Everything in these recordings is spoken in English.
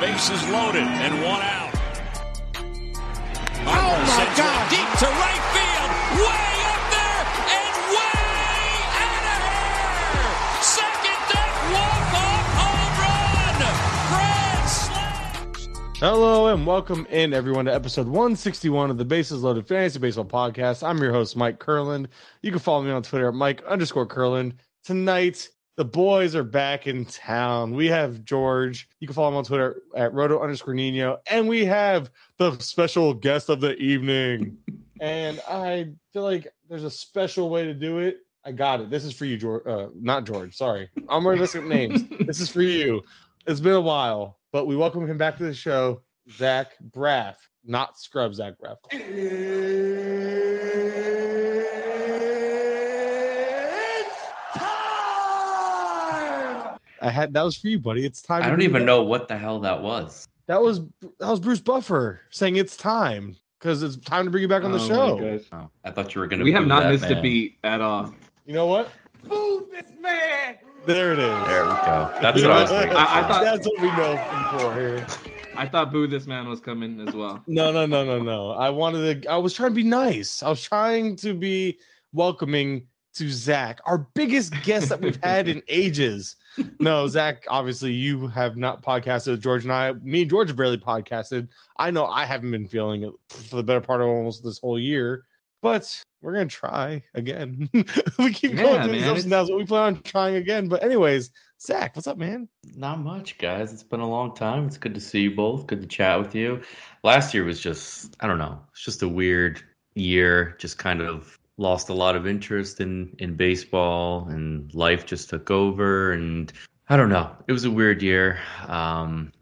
The bases loaded and one out. Oh, my sends God. one deep to right field, way up there and way out of here. Second deck walk off home run, grand slam. Hello and welcome in everyone to episode 161 of the Bases Loaded Fantasy Baseball Podcast. I'm your host, Mike Curland. You can follow me on Twitter at Mike underscore Curland. Tonight, the boys are back in town. We have George. You can follow him on Twitter at Roto underscore Nino. And we have the special guest of the evening. and I feel like there's a special way to do it. I got it. This is for you, George. Uh, not George. Sorry. I'm going to list names. This is for you. It's been a while, but we welcome him back to the show, Zach Braff, not Scrub Zach Braff. I had that was for you, buddy. It's time. I don't even it know what the hell that was. That was that was Bruce Buffer saying it's time because it's time to bring you back on the Oh show. gosh. Oh, I thought you were going to. We have not that missed a beat at all. You know what? Move this man. There it is. There we go. That's what I was thinking. I- I thought- that's what we know him for here. I thought Boo This Man was coming as well. No, no, no, no, no. I wanted to. I was trying to be nice. I was trying to be welcoming to Zach, our biggest guest that we've had in ages. No, Zach. Obviously, you have not podcasted with George and I. Me and George have barely podcasted. I know I haven't been feeling it for the better part of almost this whole year, but we're gonna try again. we keep Yeah, going through these ups and downs, but we plan on trying again. But anyways, Zach, what's up, man? Not much, guys. It's been a long time. It's good to see you both. Good to chat with you. Last year was just, I don't know, it's just a weird year. Just kind of lost a lot of interest in in baseball, and life just took over. And I don't know, it was a weird year. Um,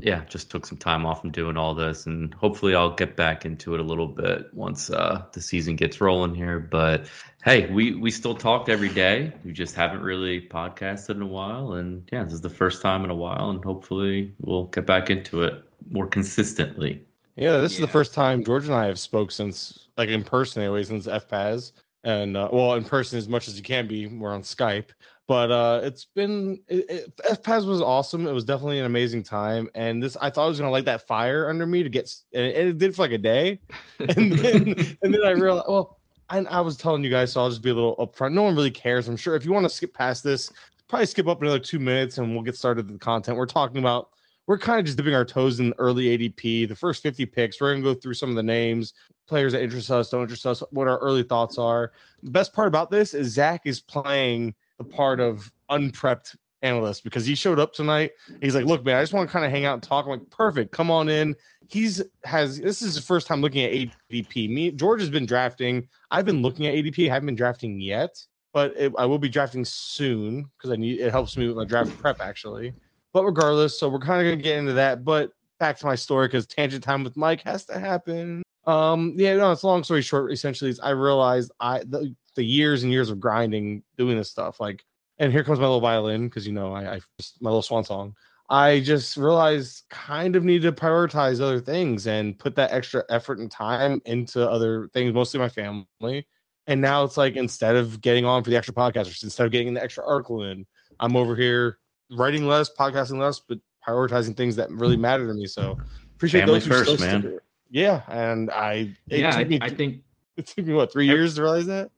yeah, just took some time off from doing all this, and hopefully I'll get back into it a little bit once uh, the season gets rolling here. But hey, we we still talk every day. We just haven't really podcasted in a while, and yeah, this is the first time in a while, and hopefully we'll get back into it more consistently. Yeah, this is the first time George and I have spoke since, like in person anyway, since FPAS, and uh, well, in person as much as you can be. We're on Skype, but uh, it's been it, it, FPAS was awesome. It was definitely an amazing time, and this I thought I was gonna light that fire under me to get, and it, it did for like a day, and then and then I realized, well, I, I was telling you guys, so I'll just be a little upfront. No one really cares. I'm sure if you want to skip past this, probably skip up another two minutes, and we'll get started with the content. We're talking about we're kind of just dipping our toes in early ADP, the first 50 picks. We're going to go through some of the names, players that interest us, don't interest us, what our early thoughts are. The best part about this is Zach is playing the part of unprepped analyst because he showed up tonight. He's like, Look, man, I just want to kind of hang out and talk. I'm like, Perfect. Come on in. He's has this is the first time looking at ADP. Me, George has been drafting. I've been looking at ADP, I haven't been drafting yet, but it, I will be drafting soon because I need it helps me with my draft prep actually. But regardless, so we're kind of gonna get into that. But back to my story because tangent time with Mike has to happen. Um, yeah, no, it's a long story short. Essentially, is I realized I the, the years and years of grinding doing this stuff, like, and here comes my little violin because you know I, I my little swan song. I just realized kind of need to prioritize other things and put that extra effort and time into other things, mostly my family. And now it's like instead of getting on for the extra podcast, or instead of getting the extra article in, I'm over here writing less, podcasting less, but prioritizing things that really matter to me. So appreciate Family those first, man. Yeah, and I it yeah, took I, me, I think it took me what three years to realize that.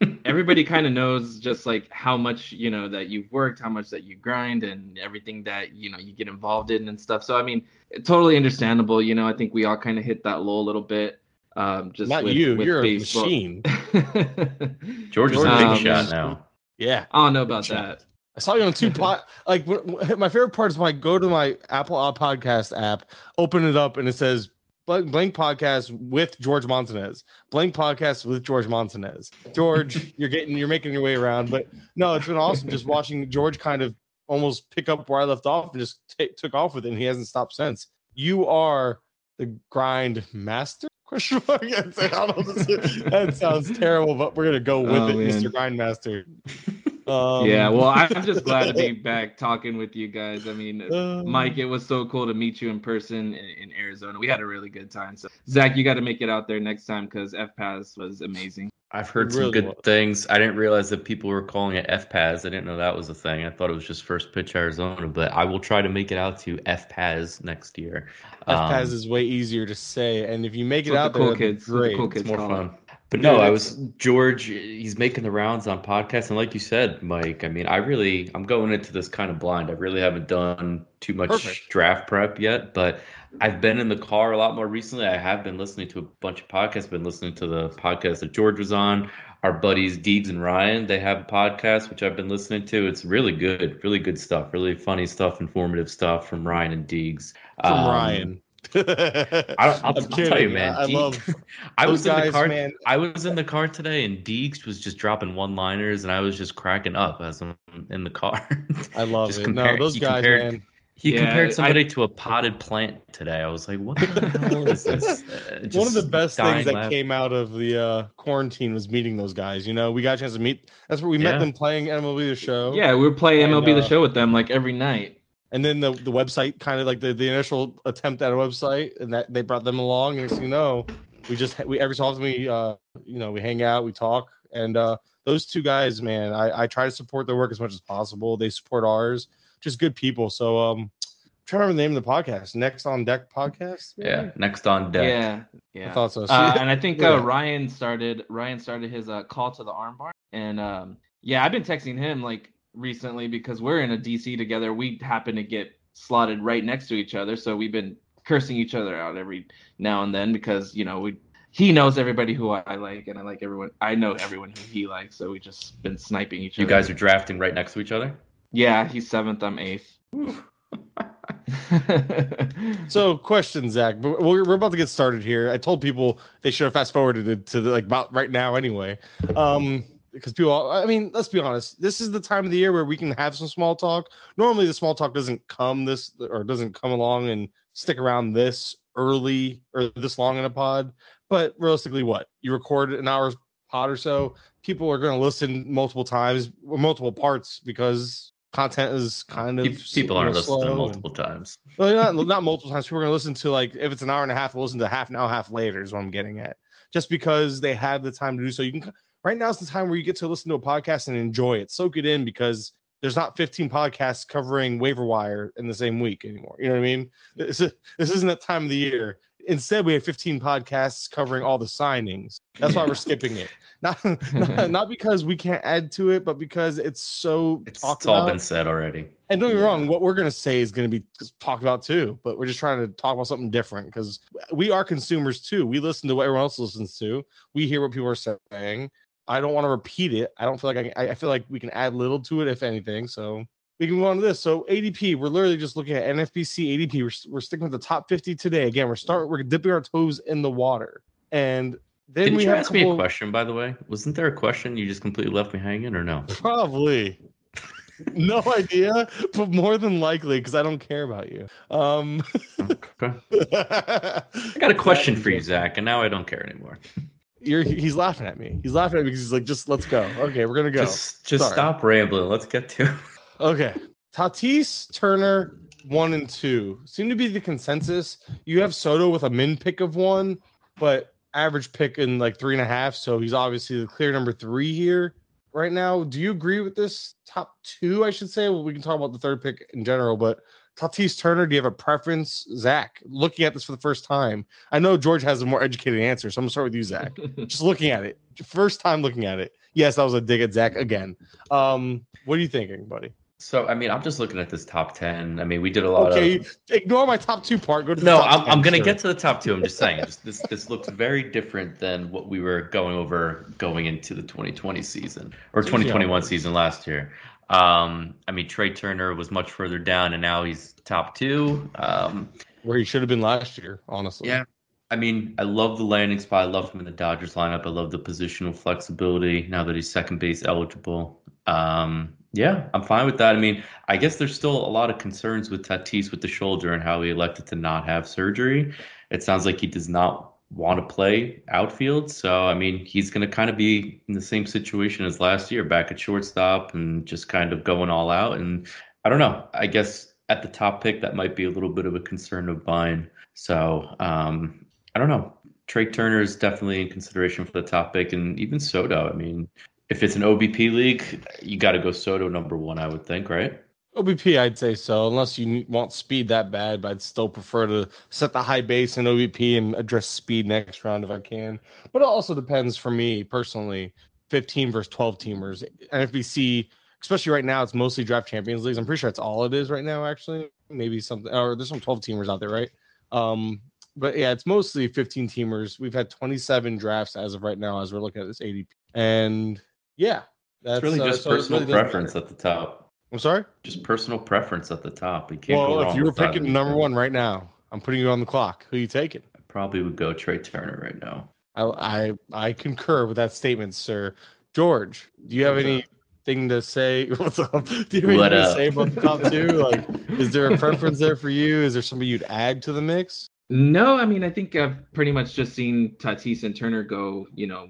everybody kind of knows just like how much you know that you've worked how much that you grind and everything that you know you get involved in and stuff so i mean totally understandable you know i think we all kind of hit that low a little bit um just Not with, you, with you're Facebook. a machine. George is a Um, big shot now. Yeah, i don't know about Good that I saw you on two pod. Like my favorite part is when I go to my Apple Podcast app, open it up, and it says blank, podcast with George Montanez. Blank podcast with George Montanez. George, you're getting you're making your way around, but no, it's been awesome just watching George kind of almost pick up where I left off and just ta- took off with it, and he hasn't stopped since. You are the grind master. Question mark. I don't know if this is- that sounds terrible, but we're gonna go with Oh, it, man. Mr. Grindmaster. Um, yeah well i'm just glad to be back talking with you guys i mean Um, Mike, it was so cool to meet you in person in, in Arizona. We had a really good time. So, Zach, you got to make it out there next time because FPAS was amazing. I've heard It some really good was. things. I didn't realize that people were calling it FPAS. I didn't know that was a thing. I thought it was just first pitch Arizona, but I will try to make it out to FPAS next year. FPAS Um, is way easier to say, and if you make it out what the cool there, kids- what the great. cool it's kids more fun. it. But no, I was George. He's making the rounds on podcasts, and like you said, Mike. I mean, I really, I'm going into this kind of blind. I really haven't done too much Perfect. draft prep yet, but I've been in the car a lot more recently. I have been listening to a bunch of podcasts. Been listening to the podcast that George was on. Our buddies Deegs and Ryan, they have a podcast which I've been listening to. It's really good, really good stuff, really funny stuff, informative stuff from Ryan and Deegs. From Um, Ryan. I don't, I'll, I'm I'll tell you, man. I, I Deeg- love I those was in guys, the car. man. I was in the car today, and Deeks was just dropping one-liners, and I was just cracking up as I'm in the car. I love Just it. compare- no, those guys, compared- man. he Yeah, compared I- somebody to a potted plant today. I was like, "What the hell is this?" Uh, One of the best things that laugh. came out of the uh, quarantine was meeting those guys. You know, we got a chance to meet. That's where we met them playing MLB the Show. Yeah, we were playing And, MLB uh, the show with them like every night. And then the the website kind of like the, the initial attempt at a website, and that they brought them along. And as you know, we just we every so often we uh you know we hang out, we talk, and uh those two guys, man, I I try to support their work as much as possible. They support ours, just good people. So um, I'm trying to remember the name of the podcast. Next on Deck podcast. maybe? Yeah, next on deck. Yeah, yeah I thought so. So, Uh, and I think Yeah. uh, Ryan started Ryan started his uh, call to the armbar, and um, yeah, I've been texting him like recently because we're in a DC together. We happen to get slotted right next to each other, so we've been cursing each other out every now and then because you know we he knows everybody who I like, and I like everyone. I know everyone who he likes, so we just been sniping each You other. You guys are drafting right next to each other. yeah, he's seventh, I'm eighth. So, question, Zach. We're, we're about to get started here. I told people they should have fast forwarded it to the, like about right now anyway. Um, because people, I mean, let's be honest. This is the time of the year where we can have some small talk. Normally, the small talk doesn't come this or doesn't come along and stick around this early or this long in a pod. But realistically, what you record an hour pod or so, people are going to listen multiple times, multiple parts because content is kind of People aren't listening slow and- multiple times. well, not not multiple times. People are gonna listen to like if it's an hour and a half, we'll listen to half an hour, half later. Is what I'm getting at. Just because they have the time to do so. You can right now is the time where you get to listen to a podcast and enjoy it, soak it in because there's not 15 podcasts covering waiver wire in the same week anymore. You know what I mean? This, is, this isn't that time of the year. Instead, we have 15 podcasts covering all the signings. That's why we're skipping it. Not, not not because we can't add to it, but because it's so It's, talked it's all about. been said already. And don't get Yeah. wrong, what we're gonna say is gonna be talked about too, but we're just trying to talk about something different because we are consumers too. We listen to what everyone else listens to. We hear what people are saying. I don't want to repeat it. I don't feel like I, I feel like we can add little to it, if anything. So we can move on to this. So ADP, we're literally just looking at NFBC ADP. We're, we're sticking with the top 50 today. Again, we're starting, we're dipping our toes in the water. And then Didn't we you have ask me a question, by the way? Wasn't there a question you just completely left me hanging, or no? Probably. no idea, but more than likely because I don't care about you. Um, Okay. I got a question for you, Zach, and now I don't care anymore. You're he's laughing at me. He's laughing at me because he's like, just let's go. Okay, we're gonna go. Just, just Sorry. stop rambling. Let's get to. Okay. Tatis, Turner, one and two seem to be the consensus. You have Soto with a min pick of one, but average pick in like three and a half. So he's obviously the clear number three here right now. Do you agree with this top two? I should say. Well, we can talk about the third pick in general, but Tatis Turner, do you have a preference? Zach, looking at this for the first time, I know George has a more educated answer, so I'm gonna start with you, Zach. Just looking at it, first time looking at it. Yes, that was a dig at Zach again. Um, what are you thinking, buddy? So I mean, I'm just looking at this top ten. I mean, we did a lot Okay, of. ignore my top two part. Go to No, I'm, 10, I'm gonna sure. get to the top two. I'm just saying, just, this this looks very different than what we were going over going into the 2020 season or 2021 season last year. Um, I mean, Trea Turner was much further down, and now he's top two. Um, where he should have been last year, honestly. yeah, I mean, I love the landing spot. I love him in the Dodgers lineup. I love the positional flexibility now that he's second base eligible. Um, yeah, I'm fine with that. I mean, I guess there's still a lot of concerns with Tatis with the shoulder and how he elected to not have surgery. It sounds like he does not want to play outfield. So, I mean, he's going to kind of be in the same situation as last year, back at shortstop and just kind of going all out. And I don't know. I guess at the top pick, that might be a little bit of a concern of mine. So, um, I don't know. Trea Turner is definitely in consideration for the top pick, and even Soto. I mean, if it's an OBP league, you got to go Soto number one, I would think, right? OBP, I'd say so, unless you want speed that bad, but I'd still prefer to set the high base in OBP and address speed next round if I can. But it also depends for me personally 15 versus 12 teamers. NFBC, especially right now, it's mostly draft champions leagues. I'm pretty sure that's all it is right now, actually. Maybe something, or there's some 12 teamers out there, right? Um, but yeah, it's mostly 15 teamers. We've had 27 drafts as of right now, as we're looking at this ADP. And yeah, that's It's really uh, just so personal really preference at the top. I'm sorry? Just personal preference at the top. You can't go Well, wrong if you were picking number one right now, I'm putting you on the clock. Who you taking? I probably would go Trea Turner right now. I I, I concur with that statement, sir. George, do you have What's up? anything to say? What's up? Do you have anything What to say about the top two? Like, is there a preference there for you? Is there somebody you'd add to the mix? No, I mean I think I've pretty much just seen Tatis and Turner go, you know,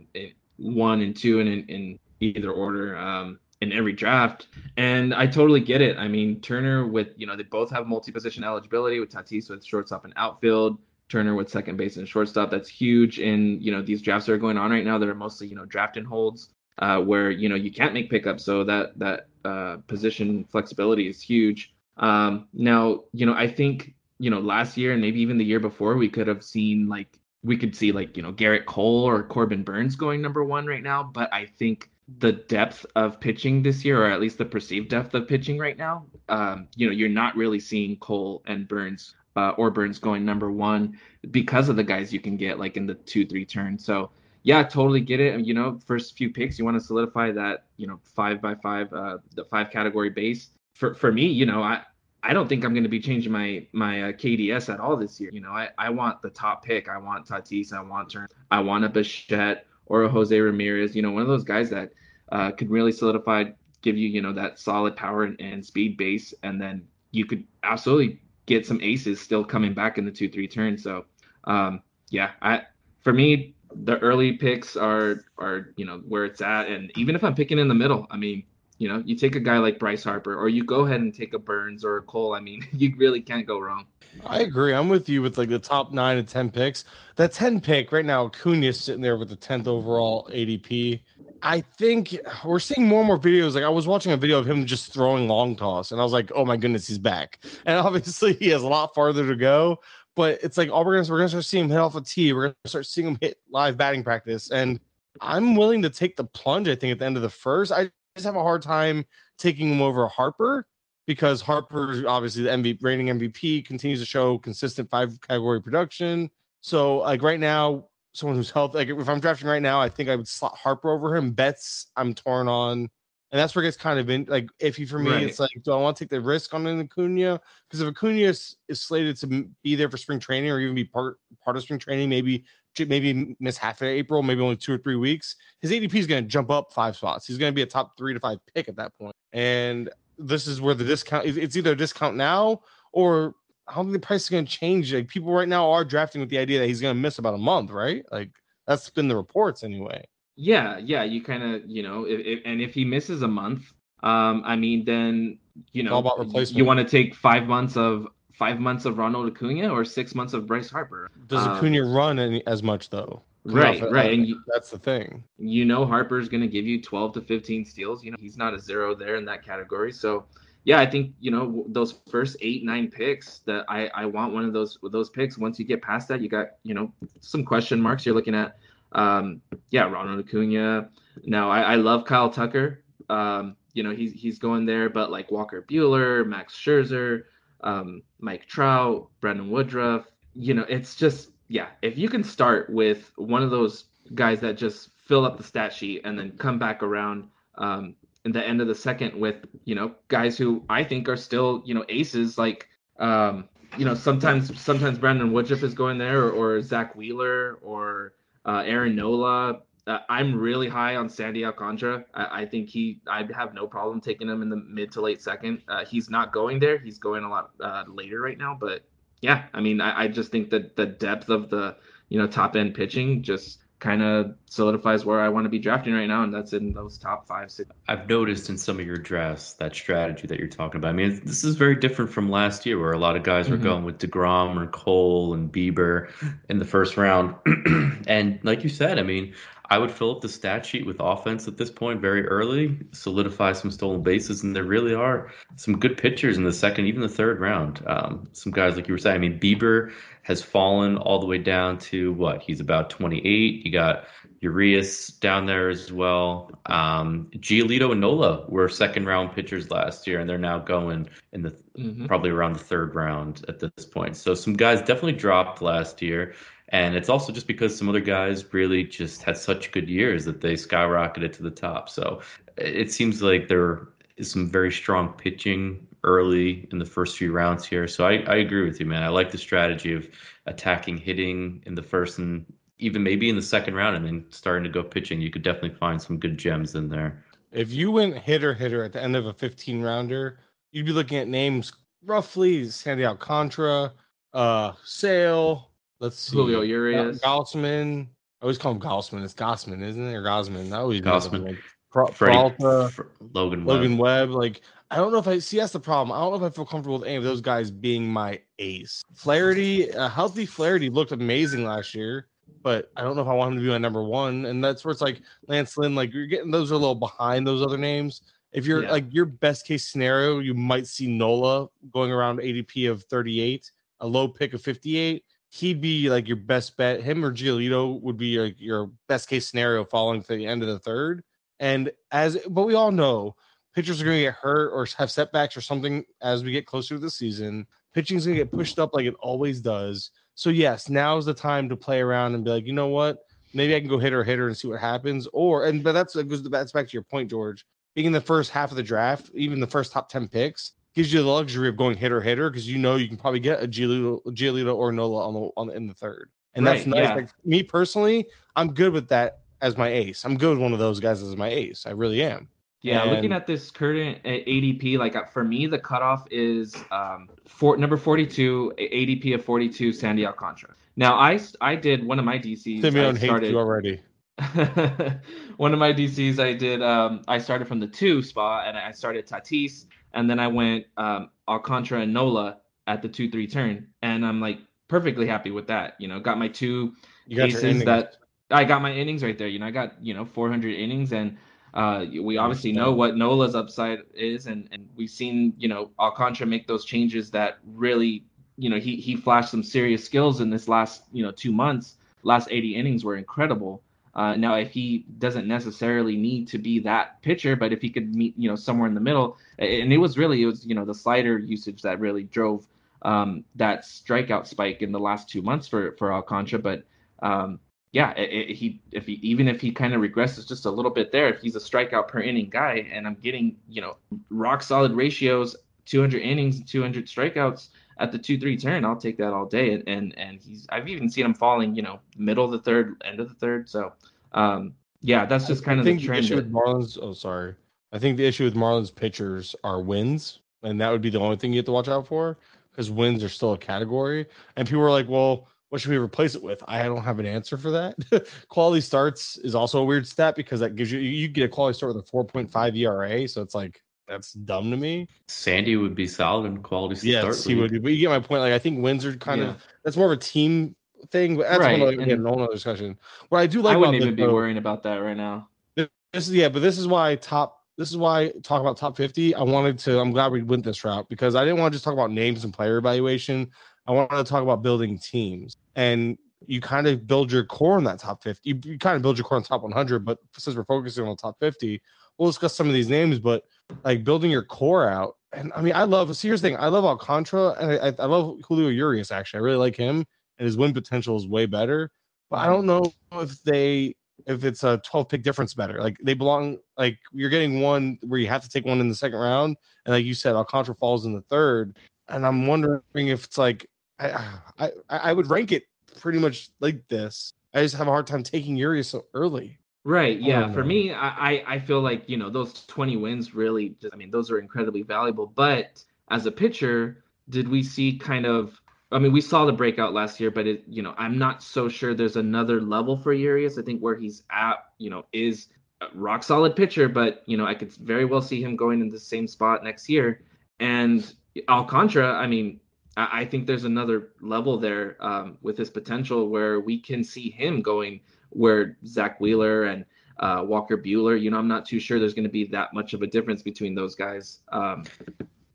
one and two and in, in either order um, in every draft, and I totally get it. I mean Turner with you know they both have multi-position eligibility with Tatis with shortstop and outfield, Turner with second base and shortstop. That's huge in you know these drafts that are going on right now that are mostly you know draft and holds uh, where you know you can't make pickups, so that that uh, position flexibility is huge. Um, now you know I think you know last year and maybe even the year before we could have seen like we could see like you know Gerrit Cole or Corbin Burnes going number one right now, but I think the depth of pitching this year, or at least the perceived depth of pitching right now, um, you know, you're not really seeing Cole and Burnes uh, or Burnes going number one because of the guys you can get like in the two, three turn. So yeah, totally get it. You know, first few picks, you want to solidify that, you know, five by five, uh, the five category base. For for me, you know, I I don't think I'm going to be changing my my uh, KDS at all this year. You know, I I want the top pick. I want Tatis. I want Turn. I want a Bichette or a Jose Ramirez. You know, one of those guys that uh, could really solidify, give you you know that solid power and, and speed base, and then you could absolutely get some aces still coming back in the two three turn. So um, yeah, I for me the early picks are are you know where it's at, and even if I'm picking in the middle, I mean you know you take a guy like Bryce Harper or you go ahead and take a Burnes or a Cole. I mean you really can't go wrong. I agree. I'm with you with like the top nine and ten picks. That ten pick right now, Acuna's sitting there with the tenth overall ADP. I think we're seeing more and more videos. Like I was watching a video of him just throwing long toss, and I was like, "Oh my goodness, he's back!" And obviously, he has a lot farther to go. But it's like all we're gonna we're gonna start seeing him hit off a tee. We're gonna start seeing him hit live batting practice, and I'm willing to take the plunge. I think at the end of the first, I just have a hard time taking him over Harper because Harper, obviously the MVP rating MVP, continues to show consistent five category production. So like right now, someone who's healthy, like if I'm drafting right now, I think I would slot Harper over him. Betts, I'm torn on. And that's where it gets kind of in like iffy for me. Right. It's like, do I want to take the risk on an Acuna? Because if Acuna is, is slated to be there for spring training or even be part part of spring training, maybe maybe miss half of April, maybe only two or three weeks, his ADP is going to jump up five spots. He's going to be a top three to five pick at that point. And this is where the discount it's- either a discount now or I don't think the price is going to change. Like people right now are drafting with the idea that he's going to miss about a month, right? Like that's been the reports anyway. Yeah, yeah, you kind of you know if, if and if he misses a month, um, I mean then you know all about replacement. You want to take five months of five months of Ronald Acuna or six months of Bryce Harper. Does Um, Acuna run any, as much though? Right, off right, and you- that's the thing. you know Harper's going to give you 12 to 15 steals. You know, he's not a zero there in that category. So, yeah, I think you know those first eight nine picks that I I want one of those those picks. Once you get past that, you got you know some question marks. You're looking at um yeah Ronald Acuna. Now I, I love Kyle Tucker. Um, you know he's he's going there, but like Walker Buehler, Max Scherzer, um, Mike Trout, Brandon Woodruff. You know it's just yeah. If you can start with one of those guys that just fill up the stat sheet and then come back around um, in the end of the second with you know guys who I think are still you know aces like um, you know sometimes sometimes Brandon Woodruff is going there or, or Zack Wheeler or uh, Aaron Nola. Uh, I'm really high on Sandy Alcantara. I, I, think he I'd have no problem taking him in the mid to late second. Uh, he's not going there. He's going a lot uh, later right now. But yeah, I mean I, I just think that the depth of the you know top end pitching just kind of solidifies where I want to be drafting right now, and that's in those top five, six. I've noticed in some of your drafts that strategy that you're talking about. I mean, this is very different from last year, where a lot of guys were mm-hmm. going with Degrom or Cole and Bieber in the first round, and like you said, I mean. I would fill up the stat sheet with offense at this point very early, solidify some stolen bases, and there really are some good pitchers in the second, even the third round. Um, some guys like you were saying. I mean, Bieber has fallen all the way down to what? He's about 28. You got Urias down there as well. Um, Giolito and Nola were second round pitchers last year, and they're now going in the mm-hmm. probably around the third round at this point. So some guys definitely dropped last year. And it's also just because some other guys really just had such good years that they skyrocketed to the top. So it seems like there is some very strong pitching early in the first few rounds here. So I, I agree with you, man. I like the strategy of attacking, hitting in the first and even maybe in the second round and then starting to go pitching. You could definitely find some good gems in there. If you went hitter hitter at the end of a 15 rounder, you'd be looking at names roughly Sandy Alcantara, uh, Sale, let's see, Julio Urias, Gausman. I always call him Gausman. It's Gossman, isn't it? Or Gosman. I always Gausman. Pro- Peralta, Logan Webb. Logan Webb. Like I don't know if I see that's the problem. I don't know if I feel comfortable with any of those guys being my ace. Flaherty, a healthy Flaherty looked amazing last year, but I don't know if I want him to be my number one. And that's where it's like Lance Lynn, like you're getting those are a little behind those other names. If you're yeah. like your best case scenario, you might see Nola going around ADP of 38, a low pick of 58. He'd be like your best bet. Him or Giolito would be like your best case scenario falling to the end of the third. And as but we all know pitchers are going to get hurt or have setbacks or something as we get closer to the season. Pitching's going to get pushed up like it always does. So yes, now is the time to play around and be like, you know what? Maybe I can go hitter hitter and see what happens. Or and but that's that goes that's back to your point, George. Being in the first half of the draft, even the first top ten picks, gives you the luxury of going hitter hitter because you know you can probably get a Giolito, Giolito or Nola on the on the, in the third, and right, that's nice. Yeah. Like, me personally, I'm good with that as my ace. I'm good with one of those guys as my ace. I really am. Yeah, and... looking at this current uh, ADP, like uh, for me, the cutoff is um, for number 42, ADP of 42, Sandy Alcantara. Now, I I did one of my DCs. Simeon I started, hates you already. one of my DCs, I did. Um, I started from the two spot, and I started Tatis, and then I went um, Alcantara and Nola at the two three turn, and I'm like perfectly happy with that. You know, got my two you aces that I got my innings right there. You know, I got you know 400 innings, and uh, we obviously know what Nola's upside is, and and we've seen you know Alcantara make those changes that really you know he he flashed some serious skills in this last you know two months. Last 80 innings were incredible. Uh, now, if he doesn't necessarily need to be that pitcher, but if he could meet, you know, somewhere in the middle, and it was really, it was, you know, the slider usage that really drove um, that strikeout spike in the last two months for for Alcantara. But um, yeah, it, it, he if he even if he kind of regresses just a little bit there, if he's a strikeout per inning guy, and I'm getting you know rock solid ratios, 200 innings, 200 strikeouts at the two three turn, I'll take that all day. And and, and he's I've even seen him falling, you know, middle of the third, end of the third. So um, yeah, that's just kind I of the trend. The issue with Marlins. Oh, sorry. I think the issue with Marlins pitchers are wins, and that would be the only thing you have to watch out for because wins are still a category. And people are like, well what should we replace it with? I don't have an answer for that. quality starts is also a weird stat because that gives you you get a quality start with a 4.5 ERA, so it's like that's dumb to me. Sandy would be solid in quality yes, start. Yes, he would. But you get my point. Like I think wins are kind yeah. of that's more of a team thing. But that's right. one again, whole other discussion. What I do like, I wouldn't even be though, worrying about that right now. This is yeah, but this is why top this is why talk about top 50. I wanted to, I'm glad we went this route because I didn't want to just talk about names and player evaluation. I wanted to talk about building teams. And you kind of build your core in that top 50. You, you kind of build your core in top 100, but since we're focusing on the top 50, we'll discuss some of these names, but like building your core out. And I mean, I love, see, here's the thing I love Alcantara and I, I love Julio Urias, actually. I really like him and his win potential is way better. But I don't know if they, if it's a 12 pick difference better. Like they belong, like you're getting one where you have to take one in the second round. And like you said, Alcantara falls in the third. And I'm wondering if it's like, I, I, I would rank it pretty much like this. I just have a hard time taking Urias so early. Right. Yeah. Oh, for me, I I feel like you know those 20 wins really. Just, I mean, those are incredibly valuable. But as a pitcher, did we see kind of? I mean, we saw the breakout last year, but it, you know, I'm not so sure there's another level for Urias. I think where he's at, you know, is a rock solid pitcher, but you know, I could very well see him going in the same spot next year. And Alcantara, I mean, I, think there's another level there um, with his potential where we can see him going where Zack Wheeler and uh, Walker Buehler, you know, I'm not too sure there's going to be that much of a difference between those guys. Um,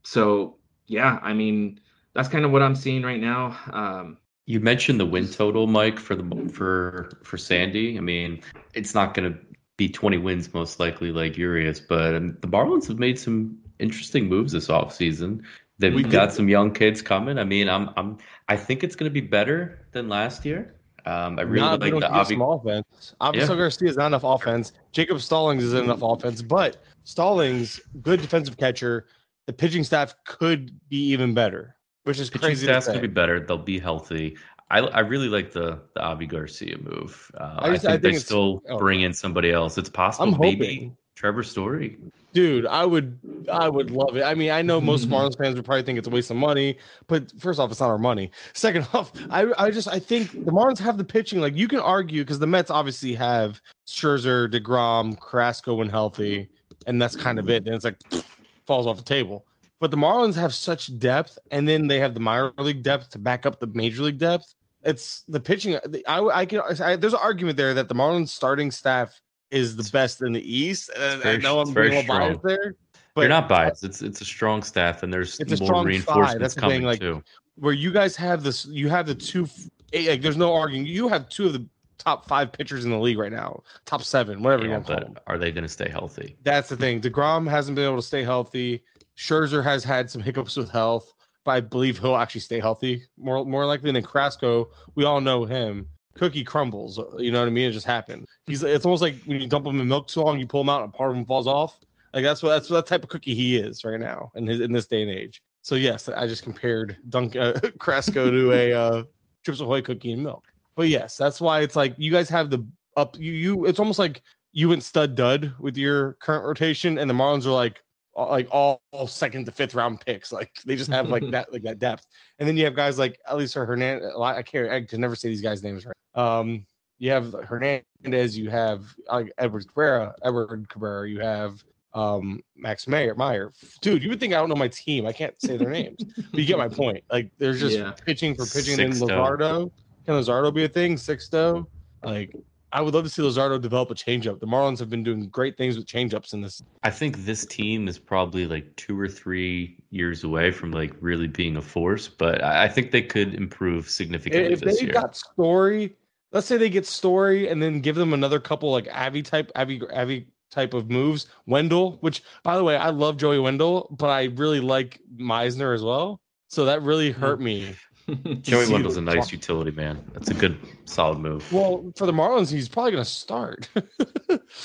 so yeah, I mean, that's kind of what I'm seeing right now. Um, you mentioned the win total, Mike, for the for for Sandy. I mean, it's not going to be 20 wins most likely like Urias, but um, the Marlins have made some interesting moves this offseason. They've we got did. some young kids coming. I mean, I'm I'm I think it's going to be better than last year. Um, I really not, like the Avi offense. Obviously, yeah. Garcia is not enough offense. Jacob Stallings isn't enough offense, but Stallings, good defensive catcher. The pitching staff could be even better, which is pitching crazy. Staff could be better. They'll be healthy. I, I really like the the Avi Garcia move. Uh, I, just, I, think I, think they still oh, bring in somebody else. It's possible. I'm hoping. Maybe Trevor Story. Dude, I would I would love it. I mean, I know most Marlins fans would probably think it's a waste of money, but first off, it's not our money. Second off, I I just I think the Marlins have the pitching. Like you can argue because the Mets obviously have Scherzer, DeGrom, Carrasco when healthy, and that's kind of it. And it's like falls off the table. But the Marlins have such depth, and then they have the minor league depth to back up the major league depth. It's the pitching. I I can I, there's an argument there that the Marlins starting staff is the best in the East. And very, I know I'm being biased there. But You're not biased. It's it's a strong staff, and there's more reinforcements That's coming thing, like, too. Where you guys have this, you have the two. Like, there's no arguing. You have two of the top five pitchers in the league right now, top seven, whatever yeah, you want to call them. Are they going to stay healthy? That's the thing. Degrom hasn't been able to stay healthy. Scherzer has had some hiccups with health, but I believe he'll actually stay healthy more more likely than Carrasco. We all know him cookie crumbles. You know what I mean? It just happened. He's it's almost like when you dump him in milk too long, you pull him out, and part of him falls off. Like that's what that's what type of cookie he is right now in his in this day and age. So yes, I just compared Dunk uh, Crasco to a uh, Chips Ahoy cookie and milk. But yes, that's why it's like you guys have the up. You you it's almost like you went stud dud with your current rotation, and the Marlins are like like all, all, second to fifth round picks. Like they just have like that like that depth. And then you have guys like Elieser Hernandez. I can't I can never say these guys' names right. Um, you have Hernandez. You have like Edward Cabrera. Edward Cabrera. You have um Max Meyer. Meyer. Dude, you would think I don't know my team. I can't say their names, but you get my point. Like there's just yeah. pitching for pitching. And Luzardo. Can Luzardo be a thing? Sixto. Like I would love to see Luzardo develop a changeup. The Marlins have been doing great things with changeups in this. I think this team is probably like two or three years away from like really being a force, but I think they could improve significantly. If they year. got Story, let's say they get Story and then give them another couple like Avi type, Avi, Avi type of moves. Wendle, which by the way, I love Joey Wendle, but I really like Meisner as well. So that really hurt me Joey Wendle's a nice utility man. That's a good, solid move. Well, for the Marlins, he's probably going to start.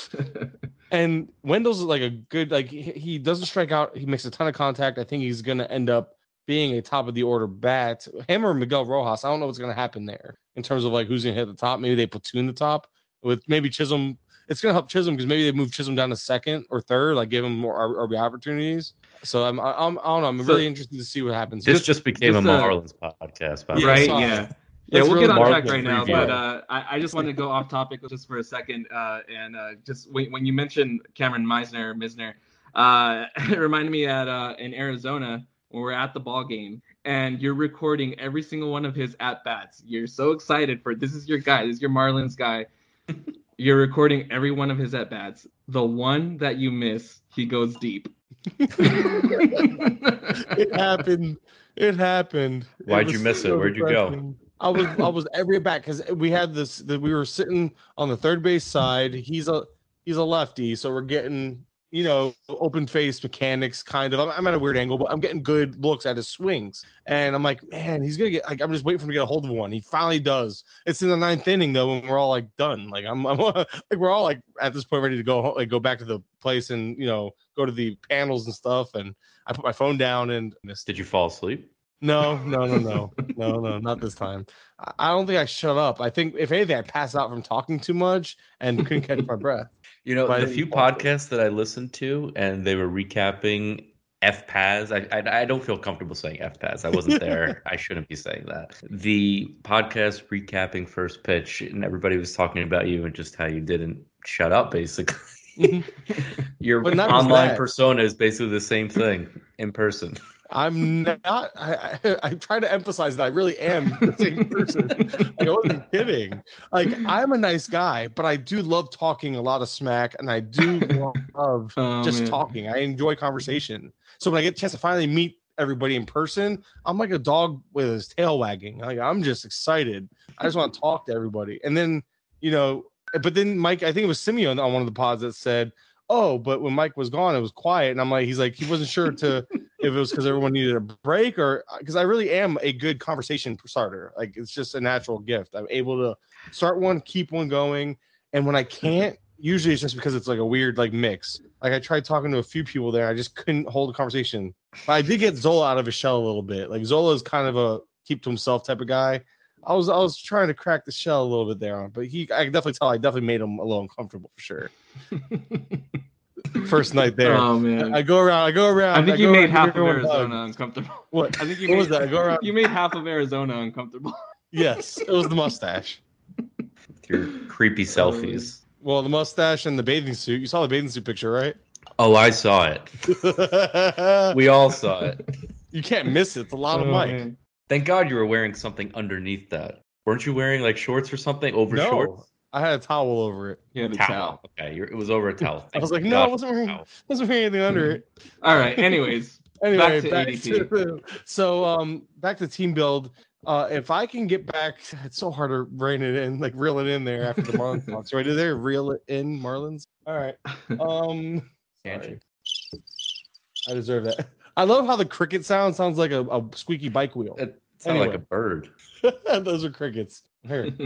and Wendle's like a good, like he doesn't strike out. He makes a ton of contact. I think he's going to end up being a top of the order bat. Him or Miguel Rojas. I don't know what's going to happen there in terms of like who's going to hit the top. Maybe they platoon the top with maybe Chisholm. It's going to help Chisholm because maybe they move Chisholm down to second or third, like give him more RB opportunities. So I'm, I'm I don't know. I'm so really interested to see what happens. This just became a Marlins podcast, by right? Yeah. Yeah, we'll get on track right now, but uh, I, I, just wanted to go off topic just for a second, uh, and uh, just when, when, you mentioned Kameron Meisner, Misner, uh, it reminded me at uh, in Arizona when we're at the ball game, and you're recording every single one of his at bats. You're so excited for this is your guy, this is your Marlins guy. you're recording every one of his at bats. The one that you miss, he goes deep. it happened. It happened. Why'd you was miss it? Where'd you go? I was I was every back because we had this that we were sitting on the third base side. He's a he's a lefty, so we're getting you know open face mechanics kind of. I'm, I'm at a weird angle, but I'm getting good looks at his swings, and I'm like, man, he's gonna get. Like, I'm just waiting for him to get a hold of one. He finally does. It's in the ninth inning though, when we're all like done. Like I'm, I'm like we're all like at this point ready to go like go back to the place and you know go to the panels and stuff. And I put my phone down and missed. Did you fall asleep? No, no, no, no, no, no, not this time. I- I don't think I shut up. I think if anything, I passed out from talking too much and couldn't catch my breath. You know, the few podcasts that I listened to and they were recapping FPAS. I, I I don't feel comfortable saying FPAS. I wasn't there. I shouldn't be saying that. The podcast recapping first pitch, and everybody was talking about you and just how you didn't shut up, basically. Your But not just online persona is basically the same thing in person. I'm not. I, I, I try to emphasize that I really am the same person. like, I wasn't kidding. Like I'm a nice guy, but I do love talking a lot of smack, and I do love Oh, just man. talking. I enjoy conversation. So when I get a chance to finally meet everybody in person, I'm like a dog with his tail wagging. Like I'm just excited. I just want to talk to everybody. And then, you know, but then Mike, I think it was Simeon on one of the pods that said, "Oh, but when Mike was gone, it was quiet." And I'm like, he's like, he wasn't sure to if it was because everyone needed a break or uh, because I really am a good conversation starter. Like it's just a natural gift. I'm able to start one, keep one going, and when I mm-hmm. can't, usually it's just because it's like a weird like mix. Like I tried talking to a few people there, I just couldn't hold a conversation. But I did get Zola out of his shell a little bit. Like Zola is kind of a keep to himself type of guy. I was I was trying to crack the shell a little bit there, but he I can definitely tell I definitely made him a little uncomfortable for sure. First night there. Oh man. I go around. I go around. I think you made half of everyone a. Arizona uncomfortable. What? I think you What made was that? I go around. you made half of Arizona uncomfortable. Yes, it was the mustache. With your creepy oh, selfies. Well, the mustache and the bathing suit. You saw the bathing suit picture, right? Oh, I saw it. We all saw it. you can't miss it. It's a lot of Oh, Mike. man. Thank God you were wearing something underneath that. Weren't you wearing like shorts or something over No, shorts? I had a towel over it. You had a Towel. towel. Okay, you're, it was over a towel. I was like, no, I wasn't for wearing, towel. wasn't wearing anything under it. All right. Anyways, Anyway, to back ADP. to- so um, back to team build. Uh, if I can get back, it's so hard to rein it in, like reel it in there after the Marlins talk. So I did there reel it in, Marlins. All right. Um, Tangent. sorry. I deserve that. I love how the cricket sound sounds like a, a squeaky bike wheel. It sounded like a bird. Those are crickets. Here.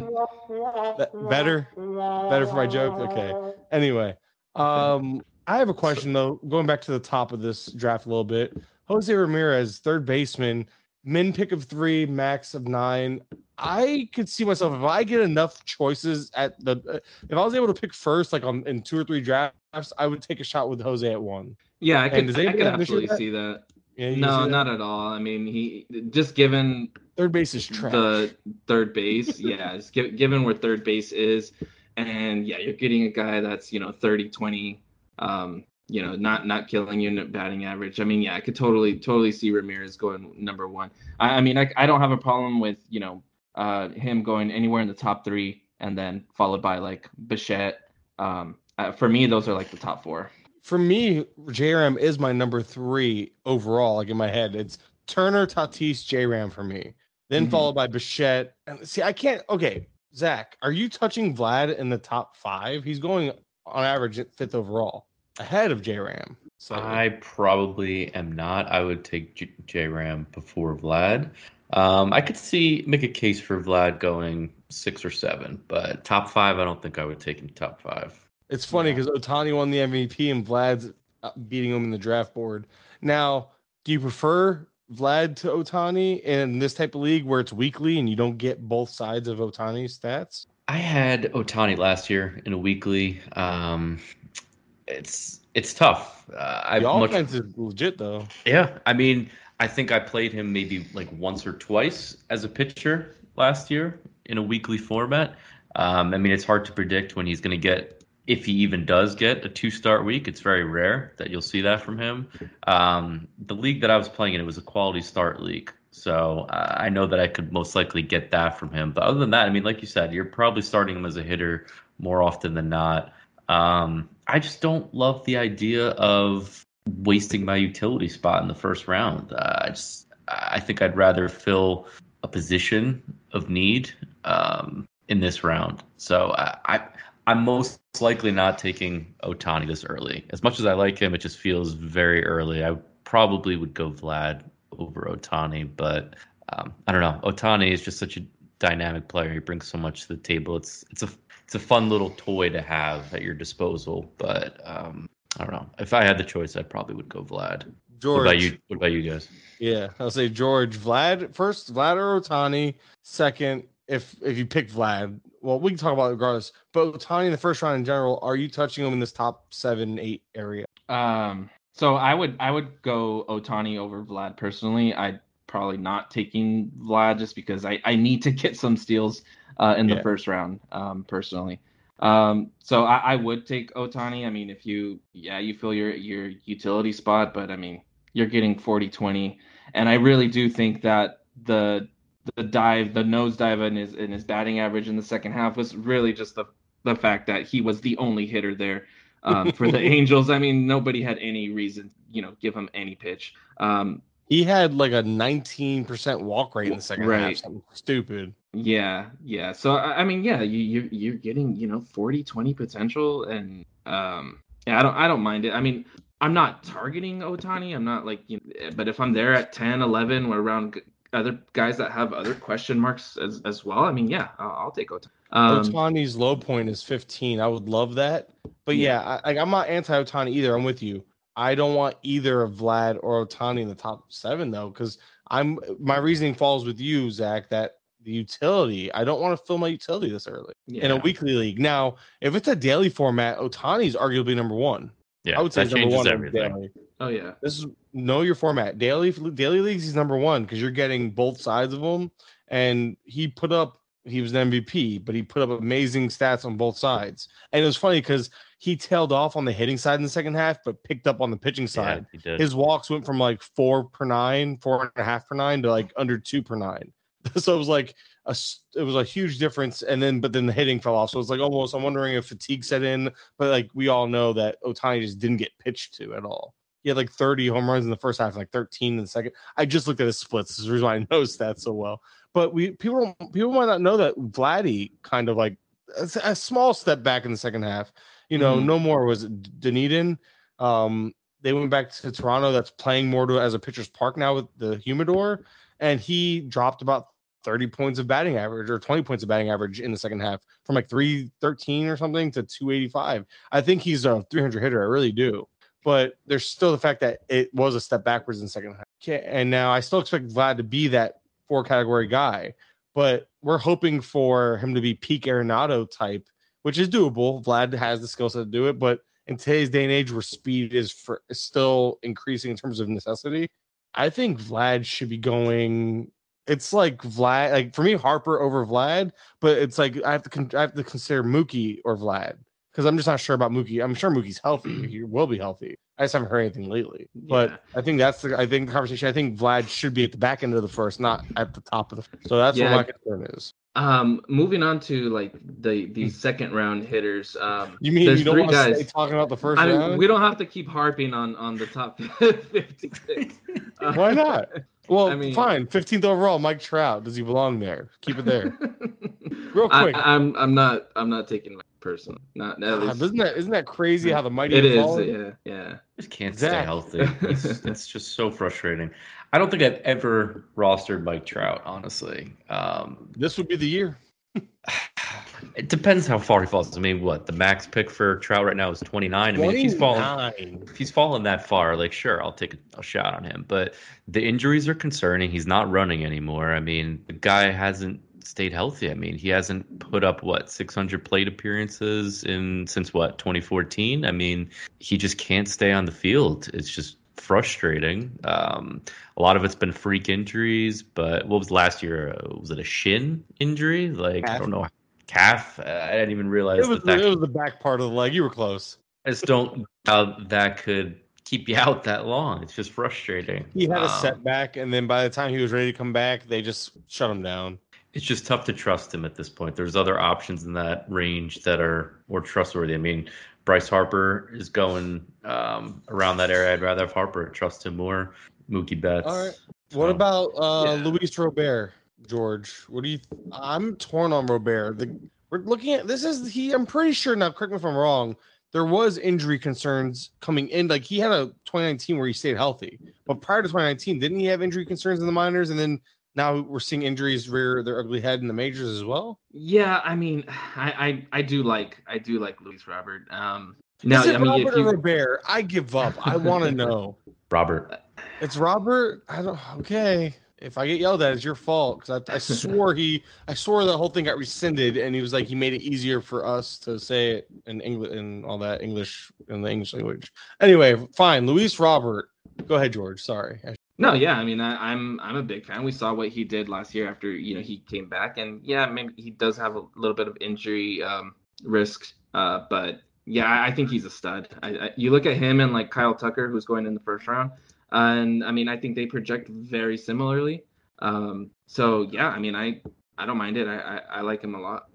That- better? Better for my joke? Okay. Anyway, um, I have a question though. Going back to the top of this draft a little bit, Jose Ramirez, third baseman, min pick of three, max of nine. I could see myself if I get enough choices at the. uh, If I was able to pick first, like on in two or three drafts, I would take a shot with Jose at one. yeah, I And could, I anybody could have an issue with absolutely that? see that. Yeah, No, not at all. I mean, he just given third base is trash. the third base. yeah, it's gi- given where third base is, and yeah, you're getting a guy that's you know 30, 20, um, you know, not not killing you in batting average. I mean, yeah, I could totally totally see Ramirez going number one. I, I mean, I, I don't have a problem with you know uh, him going anywhere in the top three, and then followed by like Bichette. Um, uh, for me, those are like the top four. For me, JRAM is my number three overall. Like in my head, it's Turner, Tatis, JRAM for me. Then Mhm. followed by Bichette. And see, I can't. Okay, Zach, are you touching Vlad in the top five? He's going on average at fifth overall, ahead of JRAM. So I probably am not. I would take J- J-Ram before Vlad. Um, I could see make a case for Vlad going six or seven, but top five, I don't think I would take him top five. It's funny because Ohtani won the MVP and Vlad's uh, beating him in the draft board. Now, do you prefer Vlad to Ohtani in this type of league where it's weekly and you don't get both sides of Ohtani's stats? I had Ohtani last year in a weekly. Um, it's it's tough. Uh, I The much offense is legit though. Yeah, I mean, I think I played him maybe like once or twice as a pitcher last year in a weekly format. Um, I mean, it's hard to predict when he's going to get, if he even does get a two start week. It's very rare that you'll see that from him. Um, the league that I was playing in, it was a quality start league. So uh, I know that I could most likely get that from him. But other than that, I mean, like you said, you're probably starting him as a hitter more often than not. Um, I just don't love the idea of wasting my utility spot in the first round. Uh, I just I think I'd rather fill a position of need um, in this round. So I, I I'm most likely not taking Ohtani this early. As much as I like him, it just feels very early. I probably would go Vlad over Ohtani, but um, I don't know. Ohtani is just such a dynamic player. He brings so much to the table. It's it's a it's a fun little toy to have at your disposal. But um, I don't know. If I had the choice, I probably would go Vlad. George. What about you? What about you guys? Yeah, I'll say George. Vlad first. Vlad or Ohtani. Second, if if you pick Vlad, well, we can talk about it regardless. But Ohtani in the first round in general, are you touching him in this top seven, eight area? Um, so I would I would go Ohtani over Vlad personally. I'd probably not taking Vlad just because I, I need to get some steals uh, in the Yeah. first round um, personally. Um, so I, I would take Ohtani. I mean, if you yeah you fill your your utility spot, but I mean you're getting 40-20, and I really do think that the the dive, the nose dive in his in his batting average in the second half was really just the the fact that he was the only hitter there um, for the Angels. I mean, nobody had any reason, you know, give him any pitch. Um, He had like a 19% walk rate in the second half. Right. Something stupid. yeah, yeah. So I mean, yeah, you you you're getting, you know, 40 20 potential and um yeah, I don't I don't mind it. I mean, I'm not targeting Ohtani. I'm not like, you know, but if I'm there at 10, 11 or around other guys that have other question marks as, as well, I mean, yeah, I'll, I'll take Ohtani. Um, Ohtani's low point is 15. I would love that. But yeah, I, like, I'm not anti Ohtani either. I'm with you. I don't want either of Vlad or Ohtani in the top seven though, because I'm my reasoning falls with you, Zach, that the utility, I don't want to fill my utility this early in a weekly league. Now, if it's a daily format, Ohtani's arguably number one. Yeah, I would say that number changes one in everything. daily. Oh yeah. This is know your format. Daily daily leagues, he's number one because you're getting both sides of them. And he put up he was an MVP, but he put up amazing stats on both sides. And it was funny because he tailed off on the hitting side in the second half, but picked up on the pitching Yeah, side. he did. His walks went from like four per nine, four and a half per nine to like under two per nine. So it was like a it was a huge difference. And then but then the hitting fell off. So it's like almost I'm wondering if fatigue set in, but like we all know that Ohtani just didn't get pitched to at all. He had like 30 home runs in the first half, like 13 in the second. I just looked at his splits. This is the reason why I know stats so well. But we people don't, people might not know that Vladdy kind of like a, a small step back in the second half. You know, Mhm. no more was Dunedin. Um, they went back to Toronto. That's playing more to as a pitcher's park now with the humidor, and he dropped about 30 points of batting average or 20 points of batting average in the second half from like 313 or something to 285. I think he's a 300 hitter. I really do. But there's still the fact that it was a step backwards in the second half. And now I still expect Vlad to be that four category guy, but we're hoping for him to be peak Arenado type, which is doable. Vlad has the skill set to do it, but in today's day and age where speed is for is still increasing in terms of necessity, I think Vlad should be going. It's like Vlad, like for me, Harper over Vlad, but it's like I have to con- I have to consider Mookie or Vlad because I'm just not sure about Mookie. I'm sure Mookie's healthy. He will be healthy. I just haven't heard anything lately. But Yeah. I think that's the I think the conversation. I think Vlad should be at the back end of the first, not at the top of the. First. So that's Yeah. what my concern is. Um, moving on to like the the second round hitters. Um, Hmm. You mean you don't want to guys. stay talking about the first I mean, round? we don't have to keep harping on on the top 50 picks. Uh, Why not? Well, I mean- fine. 15th overall, Mike Trout. Does he belong there? Keep it there. Real I, quick. I'm I'm not I'm not taking my person. Not at God, isn't that isn't that crazy how the mighty it have is. fallen? Yeah, yeah. just can't Zach. stay healthy. It's, it's just so frustrating. I don't think I've ever rostered Mike Trout, honestly. Um, This would be the year. it depends how far he falls. I mean, what the max pick for Trout right now is 29. I mean, if he's falling, if he's fallen that far, like sure, I'll take a, a shot on him. But the injuries are concerning. He's not running anymore. I mean, the guy hasn't stayed healthy. I mean, he hasn't put up what 600 plate appearances in since what 2014. I mean, he just can't stay on the field. It's just frustrating. Um, a lot of it's been freak injuries, but what was last year? Uh, was it a shin injury? Like I don't know, calf. Uh, I didn't even realize It was, that. that it was the back part of the leg. You were close. I just don't how that could keep you out that long. It's just frustrating. He had a Um, setback, and then by the time he was ready to come back, they just shut him down. It's just tough to trust him at this point. There's other options in that range that are more trustworthy. I mean, Bryce Harper is going um, around that area. I'd rather have Harper. Trust him more. Mookie Betts. All right. What So, about uh, yeah. Luis Robert, George? What do you? I'm torn on Robert. The, we're looking at this is he. I'm pretty sure now. Correct me if I'm wrong. There was injury concerns coming in. Like he had a 2019 where he stayed healthy, but prior to 2019, didn't he have injury concerns in the minors? And then now we're seeing injuries rear their ugly head in the majors as well. Yeah, I mean, I I, I do like I do like Luis Robert. Um, no, is it I mean, Robert if you, or Robert? I give up. I want to know. Robert. It's Robert. I don't. Okay. If I get yelled at, it's your fault because I, I swore he, I swore the whole thing got rescinded, and he was like he made it easier for us to say it in English and all that English in the English language. Anyway, fine. Luis Robert. Go ahead, George. Sorry. No, yeah, I mean, I, I'm I'm a big fan. We saw what he did last year after you know he came back, and yeah, maybe he does have a little bit of injury um, risk, uh, but yeah, I, I think he's a stud. I, I, you look at him and like Kyle Tucker, who's going in the first round, and I mean, I think they project very similarly. Um, so yeah, I mean, I I don't mind it. I, I I like him a lot.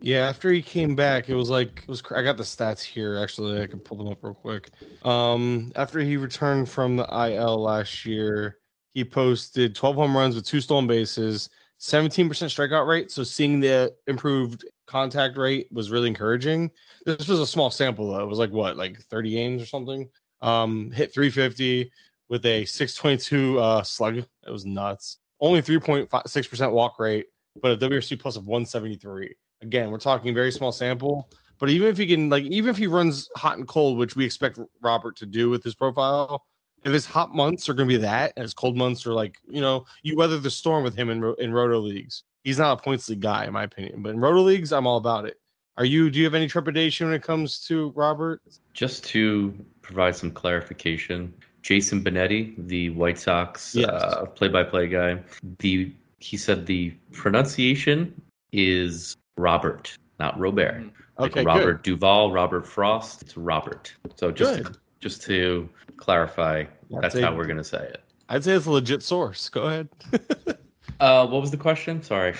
Yeah, after he came back, it was like it was. I got the stats here. Actually, I can pull them up real quick. Um, after he returned from the IL last year, he posted 12 home runs with two stolen bases, 17% strikeout rate. So seeing the improved contact rate was really encouraging. This was a small sample though. It was like what, like 30 games or something. Um, hit 350 with a 622 uh slug. It was nuts. Only 3.6% walk rate, but a WRC plus of 173 again, we're talking very small sample. But even if he can, like, even if he runs hot and cold, which we expect Robert to do with his profile, if his hot months are going to be that, and his cold months are like, you know, you weather the storm with him in in roto leagues. He's not a points league guy, in my opinion. But in roto leagues, I'm all about it. Are you? Do you have any trepidation when it comes to Robert? Just to provide some clarification, Jason Benetti, the White Sox Yes. uh, play-by-play guy, the he said the pronunciation is Robert, not Robert. Like Okay, Robert Duvall, Robert Frost. It's Robert. So just Good. just to clarify, that's, how we're gonna say it. I'd say it's a legit source. Go ahead. Uh, what was the question? Sorry,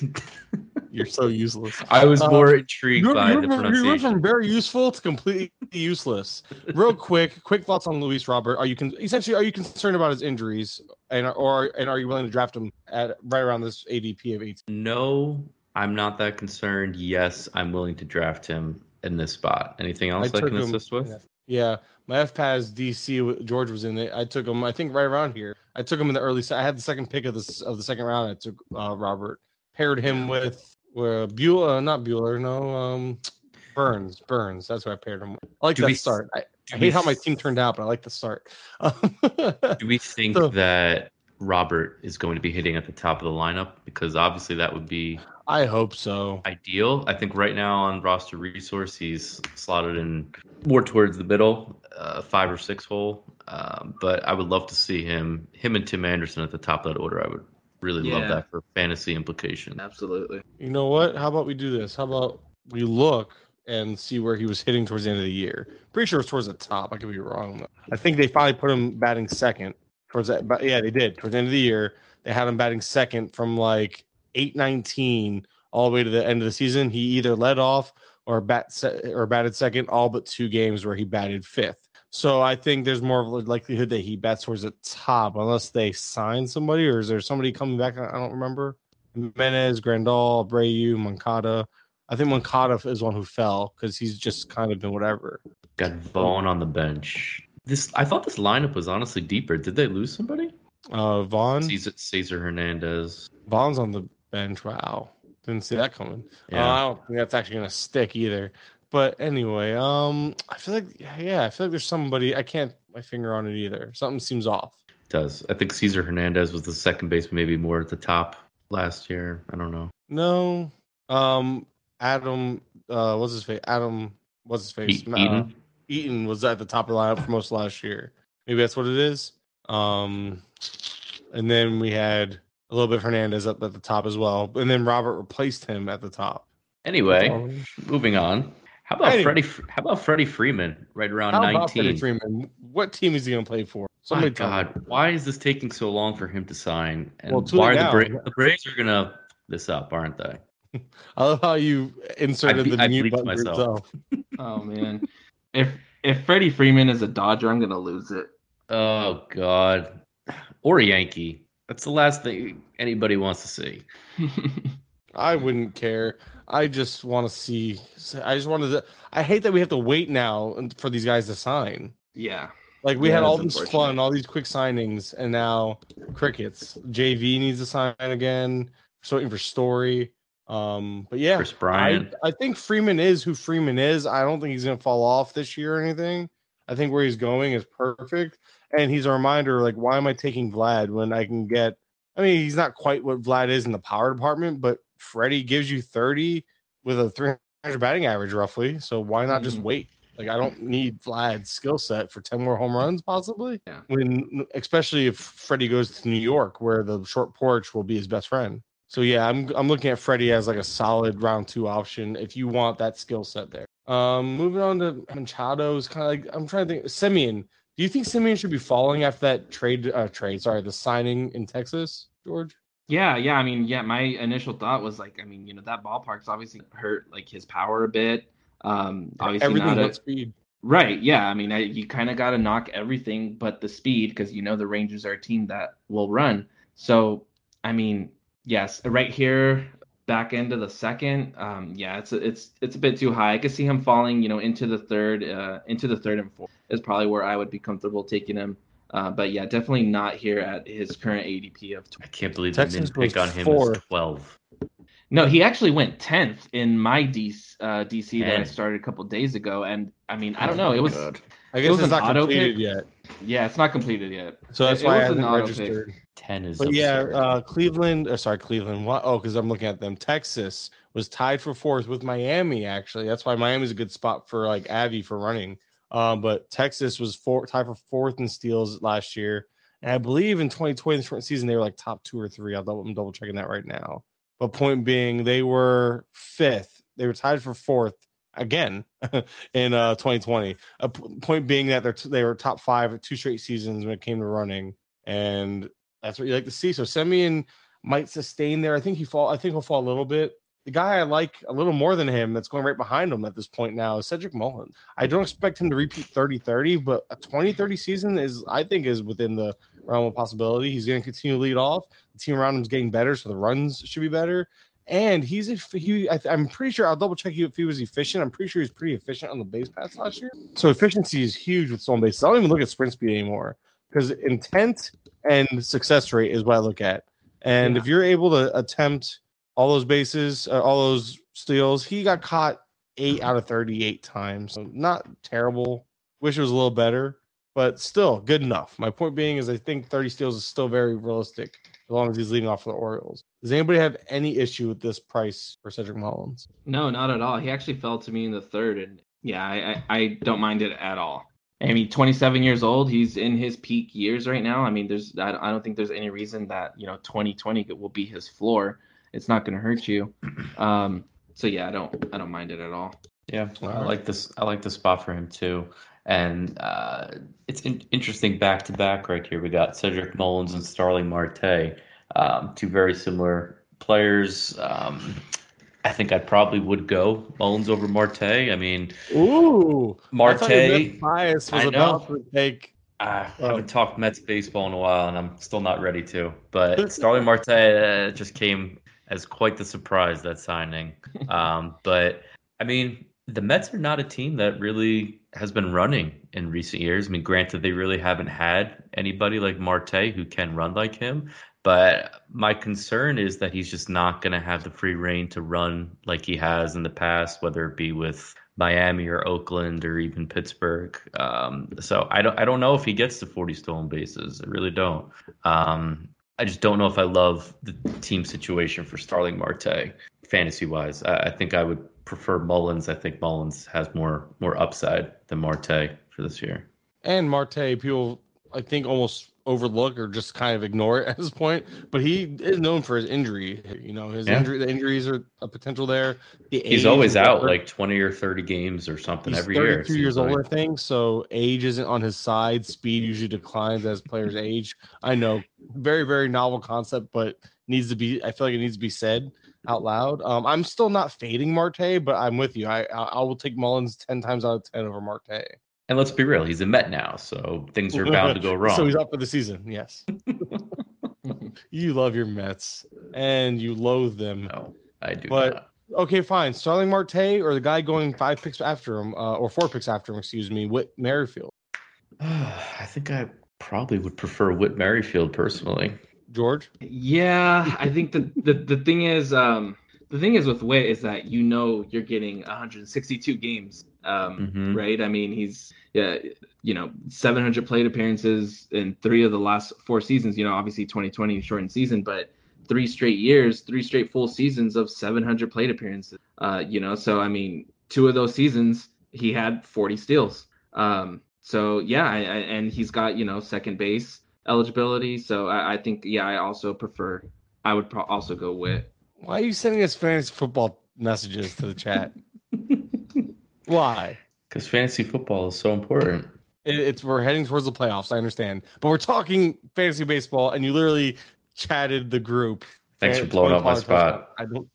You're so useless. I was Uh, more intrigued You're, by you're, the from, you're pronunciation. from very useful to completely useless. Real quick, quick thoughts on Luis Robert. Are you con- essentially are you concerned about his injuries, and or and are you willing to draft him at right around this ADP of 18? No, I'm not that concerned. Yes, I'm willing to draft him in this spot. Anything else I, took can him- assist with? Yeah. Yeah, my FPAS DC George was in it. I took him. I think right around here. I took him in the early. I had the second pick of this of the second round. I took uh, Robert. Paired him with uh, Buehler, uh, not Buehler. No, um, Burnes. Burnes. That's what I paired him with. I like Do that we- start. I, I we hate how my team turned out, but I like the start. Do we think So- that Robert is going to be hitting at the top of the lineup? Because obviously that would be I hope so. ideal. I think right now on roster resource, he's slotted in more towards the middle, uh, five or six hole. Um, but I would love to see him, him and Tim Anderson at the top of that order. I would really love that for fantasy implication. Absolutely. You know what? How about we do this? How about we look and see where he was hitting towards the end of the year? Pretty sure it was towards the top. I could be wrong. Though. I think they finally put him batting second towards that. But yeah, they did towards the end of the year. They had him batting second from like eight nineteen all the way to the end of the season. He either led off or bat se- or batted second all but two games where he batted fifth. So I think there's more of a likelihood that he bats towards the top unless they sign somebody or is there somebody coming back? I don't remember. Menez, Grandal, Abreu, Moncada. I think Moncada is one who fell because he's just kind of been whatever. Got Vaughn on the bench. This I thought this lineup was honestly deeper. Did they lose somebody? Uh, Vaughn, Cesar, Cesar Hernandez. Vaughn's on the bench. Wow, didn't see that coming. Yeah. Uh, I don't think that's actually gonna stick either. But anyway, um, I feel like yeah, I feel like there's somebody I can't put my finger on it either. Something seems off. does. I think Cesar Hernandez was the second baseman, maybe more at the top last year. I don't know. No, um, Adam, uh, what's his face? Adam, what's his face? E- Uh, Eaton. Eaton was at the top of the lineup for most of last year. Maybe that's what it is. Um, and then we had a little bit of Hernandez up at the top as well, and then Robert replaced him at the top. Anyway, moving on. How about Anyway. Freddie? How about Freddie Freeman? Right around How about Freddie nineteen. Freeman? What team is he going to play for? My Somebody tell me. God, why is this taking so long for him to sign? And Well, too why are the, now. Bra- the Braves are gonna this up, aren't they? I love how you inserted I the I mute button myself. yourself. Oh man, if if Freddie Freeman is a Dodger, I'm gonna lose it. Oh God, or a Yankee. That's the last thing anybody wants to see. I wouldn't care. I just want to see. I just wanted to. I hate that we have to wait now for these guys to sign. yeah, Like we Yeah, had all this fun, all these quick signings, and now crickets. JV needs to sign again. Still waiting for Story. Um, but yeah, Kris Bryant. I, I think Freeman is who Freeman is. I don't think he's going to fall off this year or anything. I think where he's going is perfect, and he's a reminder. Like, why am I taking Vlad when I can get? I mean, he's not quite what Vlad is in the power department, but Freddie gives you thirty with a three hundred batting average roughly. So why not just Mhm. wait? Like, I don't need Vlad's skill set for ten more home runs, possibly. Yeah. When, especially if Freddie goes to New York, where the short porch will be his best friend. So yeah, I'm I'm looking at Freddie as like a solid round two option if you want that skill set there. Um, moving on to Machado is kind of like I'm trying to think. Semien, do you think Semien should be falling after that trade? Uh, trade, sorry, the signing in Texas, George. Yeah, yeah. I mean, yeah. My initial thought was like, I mean, you know, that ballpark's obviously hurt like his power a bit. Um, obviously Everything not a, speed. Right. Yeah. I mean, I, you kind of got to knock everything but the speed because you know the Rangers are a team that will run. So, I mean, yes, right here, back end of the second. Um, yeah, it's a, it's it's a bit too high. I could see him falling, you know, into the third, uh, into the third and fourth is probably where I would be comfortable taking him. Uh, but yeah, definitely not here at his current ADP of. 20. I can't believe they Texas didn't pick on him fourth. as twelve. No, he actually went tenth in my DC, uh, DC that I started a couple days ago, and I mean, I don't know, it was. I It guess was it's not completed pick. yet, Yeah, it's not completed yet. so that's It- it why I was an haven't auto pick. registered. Ten is But yeah, uh, Cleveland, uh, sorry, Cleveland. What? Oh, because I'm looking at them. Texas was tied for fourth with Miami. Actually, that's why Miami's a good spot for like Avi for running. Um, but Texas was four, tied for fourth in steals last year, and I believe in 2020 the season they were like top two or three. I'm double checking that right now. But point being, they were fifth. They were tied for fourth again in uh 2020. A p- point being that they're t- they were top five at two straight seasons when it came to running, and that's what you like to see. So Semien might sustain there. I think he fall. I think he'll fall a little bit. The guy I like a little more than him that's going right behind him at this point now is Cedric Mullins. I don't expect him to repeat 30-30, but a 20-30 season is I think is within the realm of possibility. He's going to continue to lead off. The team around him is getting better, so the runs should be better. And he's if he, I, I'm pretty sure I'll double check you if he was efficient. I'm pretty sure he's pretty efficient on the base pass last year. So efficiency is huge with stolen bases. I don't even look at sprint speed anymore because intent and success rate is what I look at. And if you're able to attempt all those bases, uh, all those steals, he got caught eight out of 38 times. So not terrible. Wish it was a little better, but still good enough. My point being is I think 30 steals is still very realistic as long as he's leading off for the Orioles. Does anybody have any issue with this price for Cedric Mullins? No, not at all. He actually fell to me in the third, and yeah, I, I, I don't mind it at all. I mean, 27 years old. He's in his peak years right now. I mean, there's I, I don't think there's any reason that you know 2020 will be his floor. It's not going to hurt you. Um, so yeah, I don't I don't mind it at all. Yeah, I like this. I like the spot for him too. And uh, it's in- interesting back to back right here. We got Cedric Mullins and Starling Marte, um, two very similar players. Um, I think I probably would go Mullins over Marte. I mean, Ooh, I thought your Marte. Mets bias was I about know. to take. I Oh. haven't talked Mets baseball in a while, and I'm still not ready to. But Starling Marte uh, just came as quite the surprise that signing. Um, but I mean, the Mets are not a team that really has been running in recent years. I mean, granted, they really haven't had anybody like Marte who can run like him. But my concern is that he's just not going to have the free reign to run like he has in the past, whether it be with Miami or Oakland or even Pittsburgh. Um, so I don't I don't know if he gets to 40 stolen bases. I really don't. Um, I just don't know if I love the team situation for Starling Marte fantasy wise. I, I think I would prefer Mullins. I think Mullins has more more upside than Marte for this year. And Marte, people I think almost overlook or just kind of ignore it at this point. But he is known for his injury. You know, his Yeah. injury, the injuries are a potential there. The He's always out like 20 or 30 games or something He's every year. 32 years old. I think. So age isn't on his side. Speed usually declines as players age. I know, very very novel concept, but needs to be. I feel like it needs to be said out loud. Um, I'm still not fading Marte, but I'm with you. I I, I will take Mullins ten times out of ten over Marte. And let's be real, he's a Met now, so things are bound to go wrong. So he's up for the season. Yes. you love your Mets and you loathe them. no, I do But- not. Okay, fine. Starling Marte or the guy going five picks after him, uh, or four picks after him, excuse me, Whit Merrifield. I think I probably would prefer Whit Merrifield personally. George. Yeah, I think the, the the thing is, um, the thing is with Whit is that you know you're getting 162 games, um, Mhm. right? I mean, he's yeah, you know, 700 plate appearances in three of the last four seasons. You know, obviously 2020 shortened season, but three straight years, three straight full seasons of 700 plate appearances. Uh, you know, so I mean, two of those seasons he had 40 steals. Um, so yeah, I, I, and he's got you know second base eligibility. So I, I think yeah, I also prefer. I would pro- also go with. Why are you sending us fantasy football messages to the chat? Why? Because fantasy football is so important. It, it's we're heading towards the playoffs. I understand, but we're talking fantasy baseball, and you literally chatted the group. Thanks for blowing up my spot. I don't.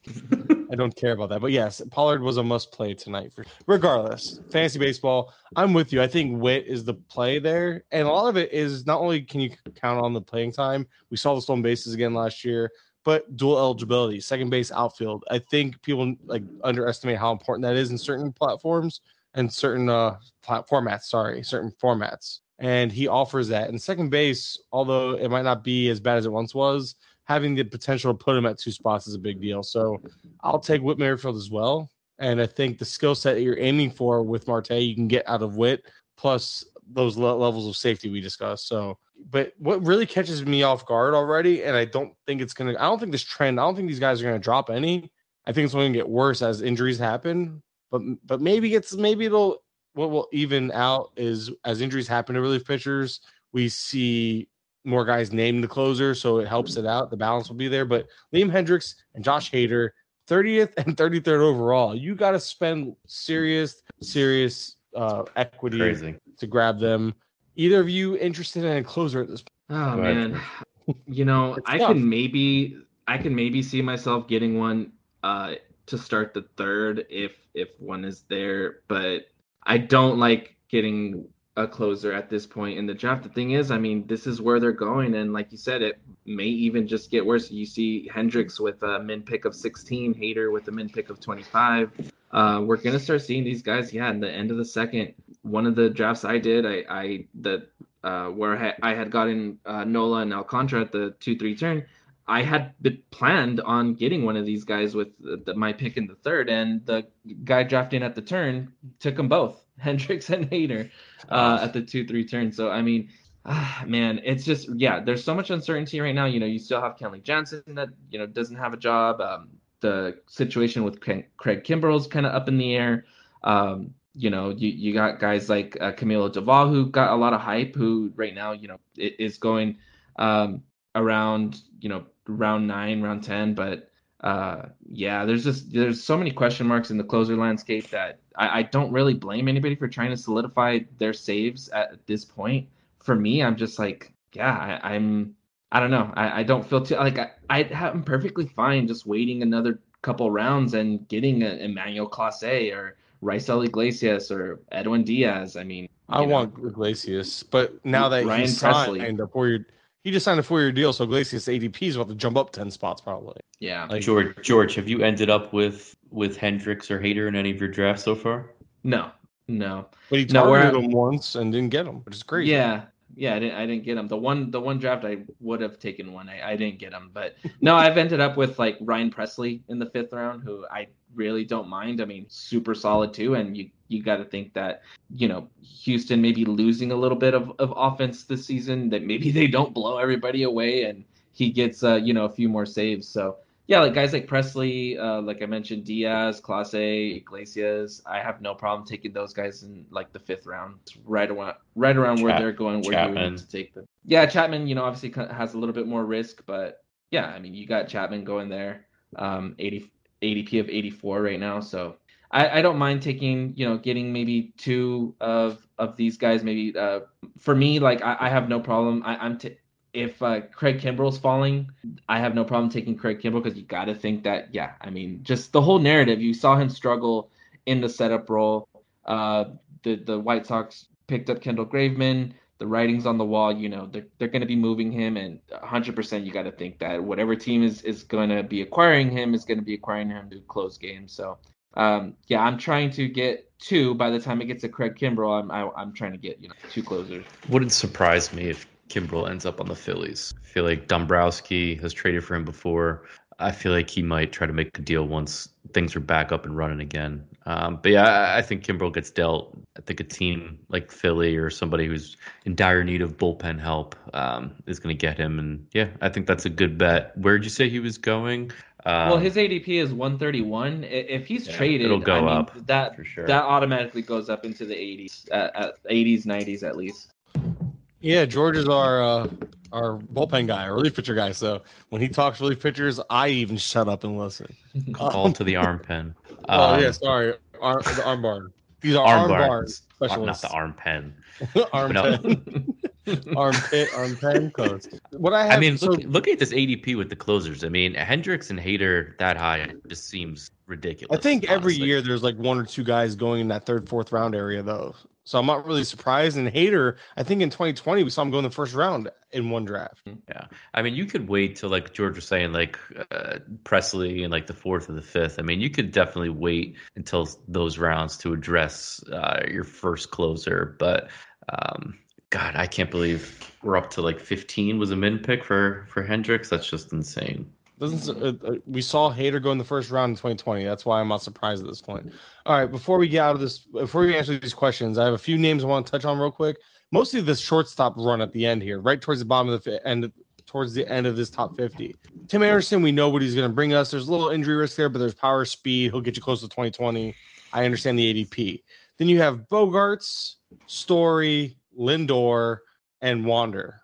I don't care about that. But yes, Pollard was a must play tonight. For regardless, fantasy baseball. I'm with you. I think Whit is the play there, and a lot of it is not only can you count on the playing time. We saw the stolen bases again last year, but dual eligibility, second base, outfield. I think people like underestimate how important that is in certain platforms and certain uh formats. Sorry, certain formats. And he offers that. And second base, although it might not be as bad as it once was, having the potential to put him at two spots is a big deal. So I'll take Whit Merrifield as well. And I think the skill set that you're aiming for with Marte, you can get out of Whit, plus those le- levels of safety we discussed. So, but what really catches me off guard already, and I don't think it's gonna, I don't think this trend, I don't think these guys are gonna drop any. I think it's only gonna get worse as injuries happen. But but maybe it's maybe it'll what will even out is as injuries happen to relief pitchers, we see more guys named the closer, so it helps it out. The balance will be there. But Liam Hendriks and Josh Hader, 30th and 33rd overall, you got to spend serious, serious uh, equity Crazy. to grab them. Either of you interested in a closer at this point? Oh Go man, you know, I tough. can maybe I can maybe see myself getting one uh to start the third if if one is there, but I don't like getting a closer at this point in the draft. The thing is, I mean, this is where they're going, and like you said, it may even just get worse. You see Hendriks with a min pick of 16, Hader with a min pick of 25. Uh, we're gonna start seeing these guys, yeah, in the end of the second. One of the drafts I did, I I the uh, where I had, I had gotten uh, Nola and Alcantara at the two three turn. I had planned on getting one of these guys with the, the, my pick in the third, and the guy drafting at the turn took them both, Hendriks and Hader, uh, at the two three turn. So I mean, ah, man, it's just yeah. There's so much uncertainty right now. You know, you still have Kenley Jansen that you know doesn't have a job. Um, the situation with Ken- Craig Kimbrel's kind of up in the air. Um, you know, you, you got guys like uh, Camilo Doval who got a lot of hype, who right now, you know, is going um, around, you know, round nine, round 10. But uh, yeah, there's just, there's so many question marks in the closer landscape that I, I don't really blame anybody for trying to solidify their saves at this point. For me, I'm just like, yeah, I, I'm, I don't know. I, I don't feel too, like, I, I am perfectly fine just waiting another couple rounds and getting a Emmanuel Clase or Raisel Iglesias or Edwin Diaz. I mean, I know, want Iglesias, but now that Ryan he Pressly. signed a four year, he just signed a four year deal, so Iglesias ADP is about to jump up ten spots probably. yeah. Like, George, George, have you ended up with with Hendriks or Hader in any of your drafts so far? No, no. but he No, targeted at- him once and didn't get him, which is crazy. Yeah. Yeah, I didn't I didn't get him. The one the one draft I would have taken one. I, I didn't get him. But no, I've ended up with like Ryan Pressly in the fifth round, who I really don't mind. I mean, super solid too. And you you gotta think that, you know, Houston may be losing a little bit of, of offense this season, that maybe they don't blow everybody away and he gets uh, you know, a few more saves. So yeah, like guys like Pressly, uh, like I mentioned, Diaz, Clase, Iglesias. I have no problem taking those guys in like the fifth round, It's right around, right around where they're going. Where you Chapman. would to take them. yeah, Chapman, you know, obviously has a little bit more risk, but yeah, I mean, you got Chapman going there, um, 80 ADP of 84 right now, so I, I don't mind taking, you know, getting maybe two of of these guys. Maybe uh, for me, like I, I have no problem. I, I'm t- if uh, Craig Kimbrel's falling, I have no problem taking Craig Kimbrel because you got to think that, yeah, I mean, just the whole narrative. You saw him struggle in the setup role. Uh, the the White Sox picked up Kendall Graveman. The writing's on the wall. You know they're they're going to be moving him, and 100% you got to think that whatever team is is going to be acquiring him is going to be acquiring him to close games. So um, yeah, I'm trying to get two. By the time it gets to Craig Kimbrel, I'm I, am i am trying to get you know two closers. Wouldn't surprise me if Kimbrel ends up on the Phillies. I feel like Dombrowski has traded for him before. I feel like he might try to make a deal once things are back up and running again. Um, but yeah, I, I think Kimbrel gets dealt. I think a team like Philly or somebody who's in dire need of bullpen help um, is going to get him. And yeah, I think that's a good bet. Where'd you say he was going? Um, well, his ADP is 131. If he's yeah, traded, it'll go I mean, up. That for sure. That automatically goes up into the 80s, uh, 80s, 90s at least. Yeah, George is our uh, our bullpen guy, our relief pitcher guy. So when he talks relief pitchers, I even shut up and listen. Call um, to the arm pen. oh um, yeah, sorry, arm, the arm bar. He's our arm, arm bar specialist, not the arm pen. arm pen. armpit, arm codes. What I have, I mean, so, look, look at this ADP with the closers. I mean, Hendriks and Hader that high just seems ridiculous. I think every year there's like one or two guys going in that third, fourth round area though. So I'm not really surprised. And Hader, I think in 2020 we saw him go in the first round in one draft. Yeah, I mean, you could wait till like George was saying, like uh, Pressly in like the fourth or the fifth. I mean, you could definitely wait until those rounds to address uh, your first closer. But um, God, I can't believe we're up to like 15 was a min pick for for Hendriks. That's just insane. Doesn't uh, uh, we saw Hader go in the first round in 2020? That's why I'm not surprised at this point. All right, before we get out of this, before we answer these questions, I have a few names I want to touch on real quick. Mostly the shortstop run at the end here, right towards the bottom of the end, towards the end of this top 50. Tim Anderson, we know what he's going to bring us. There's a little injury risk there, but there's power, speed. He'll get you close to 2020. I understand the ADP. Then you have Bogaerts, Story, Lindor, and Wander.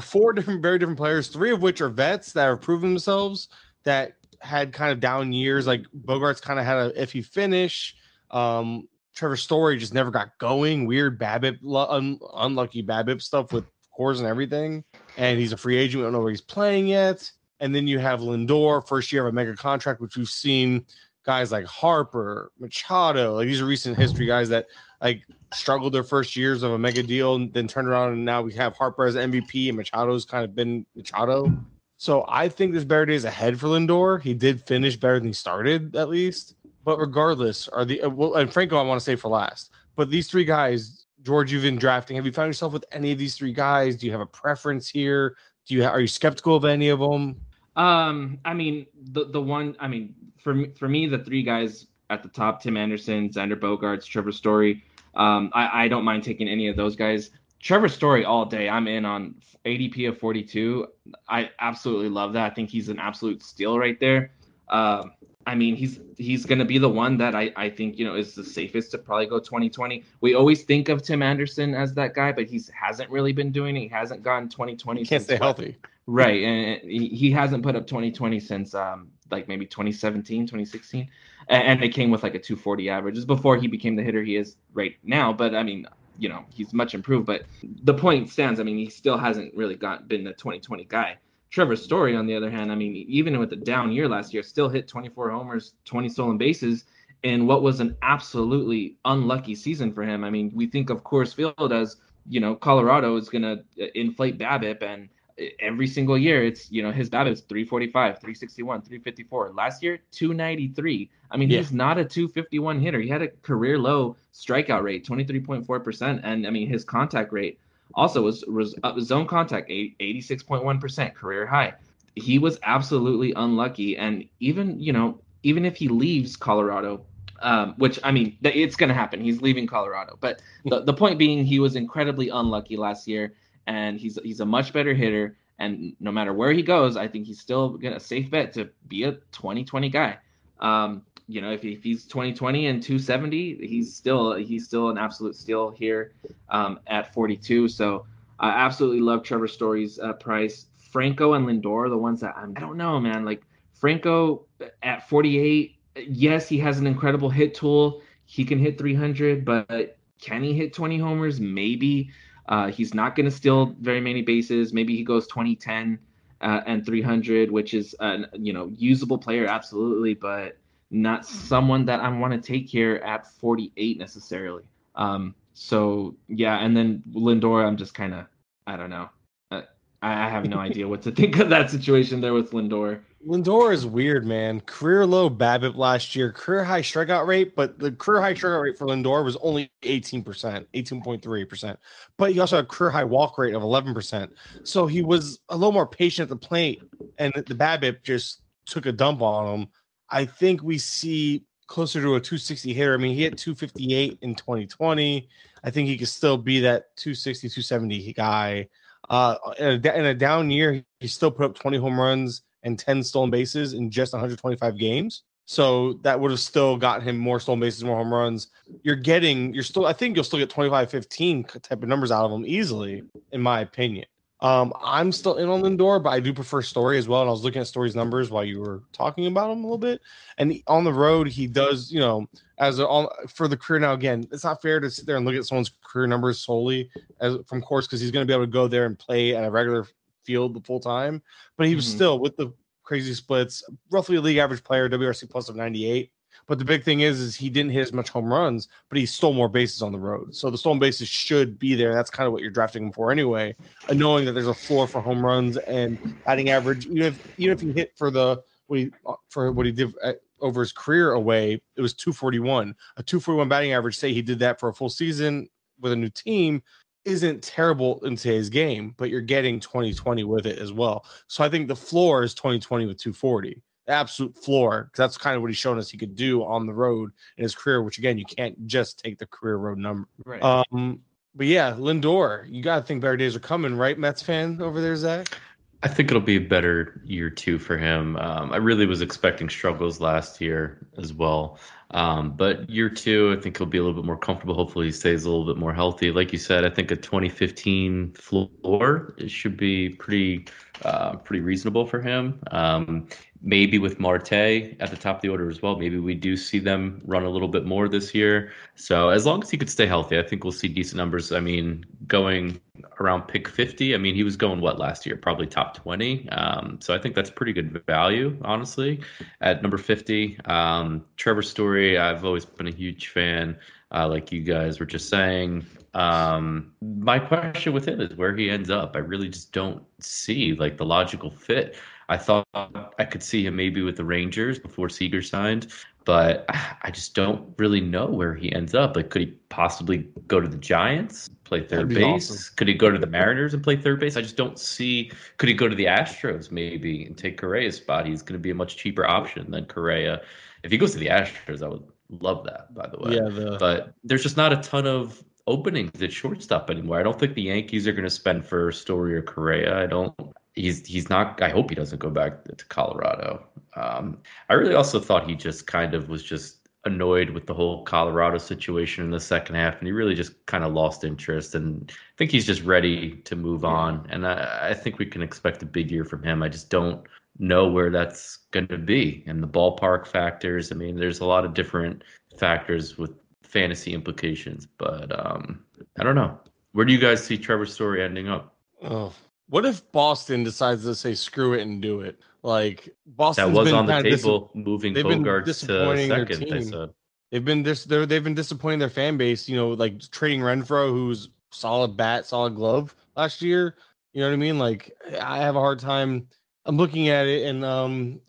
Four different, very different players, three of which are vets that have proven themselves that had kind of down years. Like Bogaerts kind of had a iffy finish. Um, Trevor Story just never got going. Weird BABIP, un, unlucky BABIP stuff with Coors and everything. And he's a free agent. We don't know where he's playing yet. And then you have Lindor, first year of a mega contract, which we've seen guys like Harper, Machado, like these are recent history guys that like struggled their first years of a mega deal and then turned around and now we have Harper as MVP and Machado's kind of been Machado. So I think there's better days ahead for Lindor. He did finish better than he started at least. But regardless, are the uh, well, and Franco I want to say for last. But these three guys, George, you've been drafting. Have you found yourself with any of these three guys? Do you have a preference here? Do you are you skeptical of any of them? Um, I mean, the the one, I mean, for me, for me, the three guys at the top: Tim Anderson, Xander Bogaerts, Trevor Story. Um, I, I don't mind taking any of those guys. Trevor Story all day. I'm in on ADP of 42. I absolutely love that. I think he's an absolute steal right there. Um, I mean, he's he's going to be the one that I, I think you know is the safest to probably go 2020. We always think of Tim Anderson as that guy, but he hasn't really been doing it. He hasn't gone 2020. Can't stay healthy. Right, and he hasn't put up 2020 since um like maybe 2017, 2016, and it came with like a 240 average. Just before he became the hitter he is right now. But I mean, you know, he's much improved. But the point stands. I mean, he still hasn't really got been the 2020 guy. Trevor Story, on the other hand, I mean, even with the down year last year, still hit 24 homers, 20 stolen bases in what was an absolutely unlucky season for him. I mean, we think of Coors Field as you know Colorado is going to uh, inflate BABIP and uh, every single year it's you know his BABIP is 345 361 354 last year 293 i mean yeah. he's not a 251 hitter he had a career low strikeout rate 23.4% and i mean his contact rate also was, was uh, zone contact 86.1% career high he was absolutely unlucky and even you know even if he leaves colorado um, which I mean, it's going to happen. He's leaving Colorado, but the, the point being, he was incredibly unlucky last year and he's he's a much better hitter. And no matter where he goes, I think he's still a safe bet to be a 2020 guy. Um, you know, if, if he's 2020 and 270, he's still he's still an absolute steal here um, at 42. So I absolutely love Trevor Story's uh, price. Franco and Lindor the ones that I'm, I don't know, man. Like Franco at 48, yes, he has an incredible hit tool. He can hit 300, but can he hit 20 homers? Maybe. Uh, he's not going to steal very many bases. Maybe he goes 2010 uh, and 300, which is a you know usable player, absolutely, but not someone that I want to take here at 48 necessarily. Um, so yeah, and then Lindor, I'm just kind of I don't know. Uh, I have no idea what to think of that situation there with Lindor. Lindor is weird, man. Career low BABIP last year, career high strikeout rate, but the career high strikeout rate for Lindor was only 18%, 18.3%. But he also had career high walk rate of 11%. So he was a little more patient at the plate, and the BABIP just took a dump on him. I think we see closer to a 260 hitter. I mean, he hit 258 in 2020. I think he could still be that 260, 270 guy. Uh, in a, in a down year, he still put up 20 home runs and 10 stolen bases in just 125 games. So that would have still got him more stolen bases, more home runs. You're getting, you're still, I think you'll still get 25, 15 type of numbers out of him easily, in my opinion. Um, I'm still in on Lindor, but I do prefer Story as well. And I was looking at Story's numbers while you were talking about him a little bit. And on the road, he does, you know, as a, on, for the career. Now, again, it's not fair to sit there and look at someone's career numbers solely as from Coors because he's going to be able to go there and play at a regular field the full time. But he was mm-hmm. still with the crazy splits, roughly a league average player, WRC plus of 98. But the big thing is, is he didn't hit as much home runs, but he stole more bases on the road. So the stolen bases should be there. That's kind of what you're drafting him for anyway. And knowing that there's a floor for home runs and batting average, even if even if he hit for the what he uh, for what he did at, over his career away, it was 241. A 241 batting average. Say he did that for a full season with a new team isn't terrible in today's game, but you're getting 2020 with it as well. So I think the floor is 2020 with 240. The absolute floor, because that's kind of what he's shown us he could do on the road in his career, which again, you can't just take the career road number. Right. Um, but yeah, Lindor, you got to think better days are coming, right, Mets fan over there, Zach? I think it'll be a better year two for him. Um, I really was expecting struggles last year as well. Um, but year two, I think he'll be a little bit more comfortable. Hopefully, he stays a little bit more healthy. Like you said, I think a 2015 floor should be pretty, uh, pretty reasonable for him. Um, maybe with Marte at the top of the order as well. Maybe we do see them run a little bit more this year. So as long as he could stay healthy, I think we'll see decent numbers. I mean, going around pick 50, I mean, he was going what last year? Probably top 20. Um, so I think that's pretty good value, honestly, at number 50. Um, Trevor Story, I've always been a huge fan. Uh, like you guys were just saying, um, my question with him is where he ends up. I really just don't see like the logical fit. I thought I could see him maybe with the Rangers before Seager signed, but I just don't really know where he ends up. Like, could he possibly go to the Giants, play third base? Awesome. Could he go to the Mariners and play third base? I just don't see. Could he go to the Astros maybe and take Correa's spot? He's going to be a much cheaper option than Correa. If he goes to the Astros, I would love that. By the way, yeah. The... But there's just not a ton of openings at shortstop anymore. I don't think the Yankees are going to spend for Story or Correa. I don't he's he's not. I hope he doesn't go back to Colorado. Um, I really also thought he just kind of was just annoyed with the whole Colorado situation in the second half, and he really just kind of lost interest. And I think he's just ready to move on. And I, I think we can expect a big year from him. I just don't know where that's going to be, and the ballpark factors. I mean, there's a lot of different factors with fantasy implications, but um, I don't know. Where do you guys see Trevor's Story ending up? Oh, what if Boston decides to say screw it and do it? Like Boston that was on the table, dis- moving they've Bogaerts to second. They said they've been they've been disappointing their fan base. You know, like trading Renfroe, who's solid bat, solid glove last year. You know what I mean? Like I have a hard time. I'm looking at it, and um,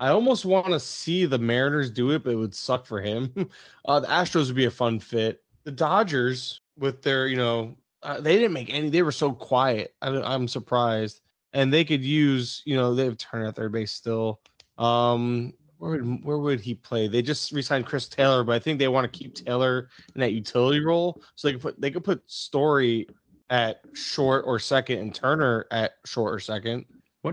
I almost want to see the Mariners do it, but it would suck for him. Uh, the Astros would be a fun fit. The Dodgers with their, you know, uh, they didn't make any. They were so quiet. I, am surprised, and they could use. You know, they have Turner at third base still. Um, where would where would he play? They just re-signed Chris Taylor, but I think they want to keep Taylor in that utility role. So they could put they could put Story at short or second, and Turner at short or second.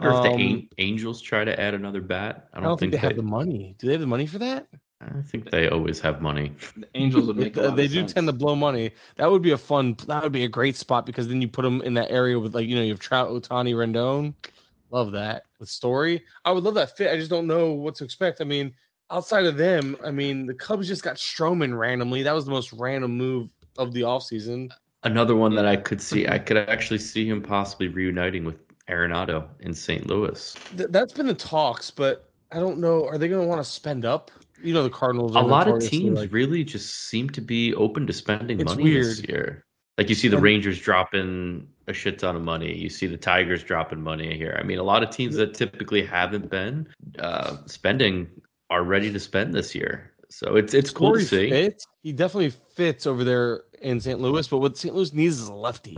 I wonder um, if the um, Angels try to add another bat. I don't, I don't think, think, they, they have the money. Do they have the money for that? I think they always have money. The Angels would make. A lot they of do sense. tend to blow money. That would be a fun. That would be a great spot because then you put them in that area with like you know you have Trout, Ohtani, Rendon. Love that with Story. I would love that fit. I just don't know what to expect. I mean, outside of them, I mean the Cubs just got Stroman randomly. That was the most random move of the offseason. Another one that I could see, I could actually see him possibly reuniting with Arenado in St. Louis. Th- that's been the talks, but I don't know. Are they going to want to spend up? You know, the Cardinals. A lot of teams like- really just seem to be open to spending money this year. Like you see the And- Rangers dropping a shit ton of money. You see the Tigers dropping money here. I mean, a lot of teams that typically haven't been uh, spending are ready to spend this year. So it's it's cool Corey to see. fits. He definitely fits over there in St. Louis, but what St. Louis needs is a lefty.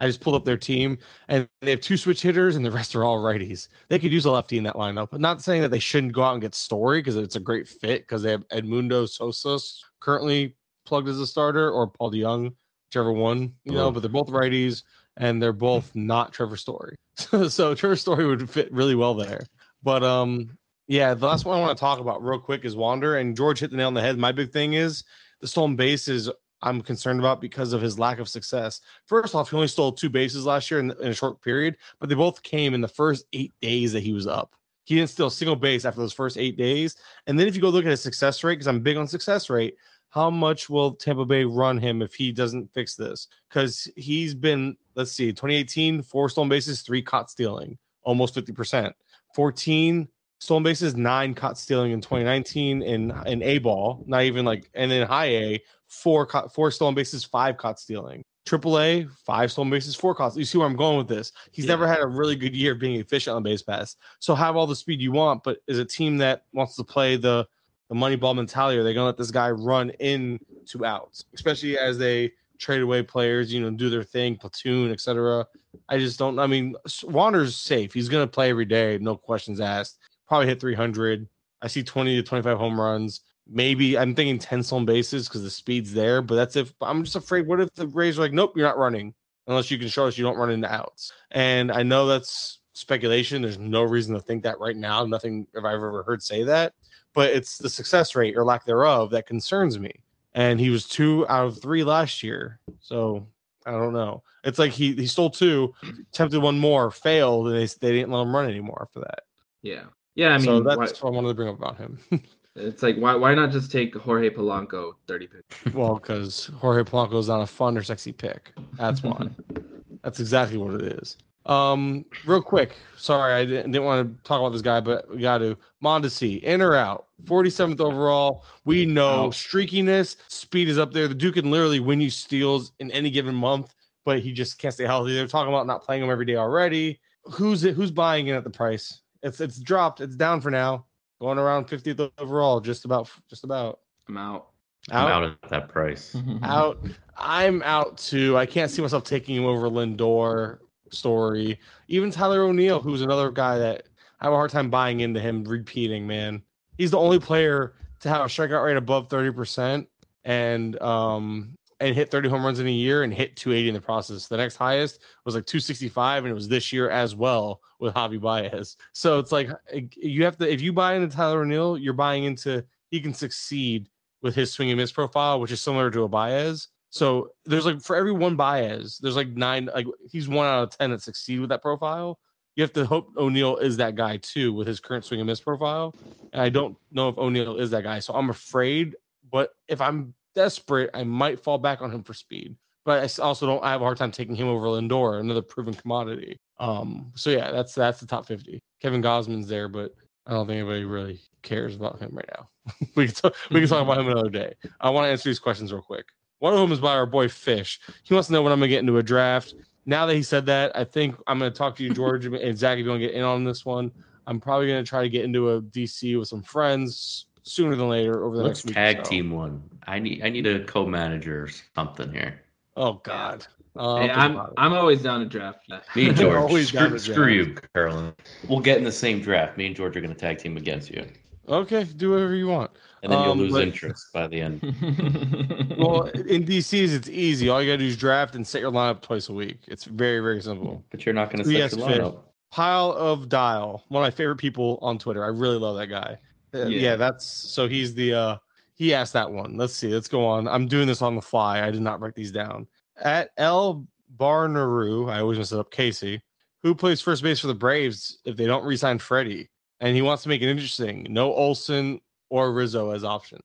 I just pulled up their team, and they have two switch hitters, and the rest are all righties. They could use a lefty in that lineup. But not saying that they shouldn't go out and get Story because it's a great fit because they have Edmundo Sosa currently plugged as a starter or Paul DeJong, whichever one, you know. Oh. But they're both righties, and they're both not Trevor Story. so Trevor Story would fit really well there. But um, yeah, the last one I want to talk about real quick is Wander, and George hit the nail on the head. My big thing is the stolen bases. I'm concerned about because of his lack of success. First off, he only stole two bases last year in, in a short period, but they both came in the first eight days that he was up. He didn't steal a single base after those first eight days. And then if you go look at his success rate, because I'm big on success rate, how much will Tampa Bay run him if he doesn't fix this? Because he's been, let's see, 2018, four stolen bases, three caught stealing, almost 50%. 14 stolen bases, nine caught stealing in 2019 in in A ball, not even like, and in high A, four caught, four stolen bases, five caught stealing. Triple A, five stolen bases, four caught. You see where I'm going with this? He's Yeah. never had a really good year being efficient on base pass. So have all the speed you want, but is a team that wants to play the the money ball mentality, are they gonna let this guy run in to outs, especially as they trade away players, you know, do their thing, platoon, etc. I just don't. I mean, Wander's safe. He's gonna play every day, no questions asked. Probably hit 300. I see 20 to 25 home runs. Maybe I'm thinking 10 stolen bases because the speed's there, but that's if I'm just afraid. What if the Rays are like, nope, you're not running unless you can show us you don't run into outs? And I know that's speculation. There's no reason to think that right now. Nothing have I've ever heard say that, but it's the success rate or lack thereof that concerns me. And he was two out of three last year. So I don't know. It's like he, he stole two, attempted one more, failed, and they, they didn't let him run anymore after that. Yeah, yeah. I mean, so why- that's what I wanted to bring up about him. it's like why why not just take Jorge Polanco thirty picks? well, because Jorge Polanco is not a fun or sexy pick. That's why. That's exactly what it is. Um, real quick, sorry, I didn't, didn't want to talk about this guy, but we got to. Mondesi, in or out? 47th overall. We know streakiness, speed is up there. The Duke can literally win you steals in any given month, but he just can't stay healthy. They're talking about not playing him every day already. Who's it? Who's buying in at the price? It's it's dropped. It's down for now. Going around 50th overall, just about, just about. I'm out. I'm out at that price. out. I'm out too. I can't see myself taking him over Lindor, Story, even Tyler O'Neill, who's another guy that I have a hard time buying into him repeating. Man, he's the only player to have a strikeout rate above thirty percent and um and hit 30 home runs in a year and hit 280 in the process. The next highest was like 265, and it was this year as well with Javi Baez. So it's like eh, you have to if you buy into Tyler O'Neill, you're buying into he can succeed with his swing and miss profile, which is similar to a Baez. So there's like for every one Baez, there's like nine, like he's one out of ten that succeed with that profile. You have to hope O'Neill is that guy too with his current swing and miss profile. And I don't know if O'Neill is that guy. So I'm afraid, but if I'm desperate, I might fall back on him for speed. But I also don't I have a hard time taking him over Lindor, another proven commodity. Um, so yeah, that's that's the top 50. Kevin Gausman's there, but I don't think anybody really cares about him right now. we can talk, we can talk about him another day. I want to answer these questions real quick. One of them is by our boy Fish. He wants to know when I'm gonna get into a draft. Now that he said that, I think I'm gonna talk to you, George and Zach, if you want to get in on this one. I'm probably gonna try to get into a DC with some friends sooner than later over the Let's next week. or tag so. team one. I need I need a co-manager or something here. Oh God. Uh, Hey, I'll think I'm. I'm always down to draft. Me and George. Always screw to screw you, Carolyn. We'll get in the same draft. Me and George are going to tag team against you, okay, do whatever you want. and then you'll Um, lose but- interest by the end. Well, in DCs, it's easy. All you gotta do is draft and set your lineup twice a week. It's very, very simple. But you're not going to Yes, set your lineup. Pile of Dial, one of my favorite people on Twitter. I really love that guy. Uh, Yeah. yeah. that's so he's the uh he asked that one. Let's see. Let's go on. I'm doing this on the fly. I did not write these down. At L Barnaru, I always mess it up. Casey, who plays first base for the Braves if they don't resign Freddie, and he wants to make it interesting. No Olson or Rizzo as option.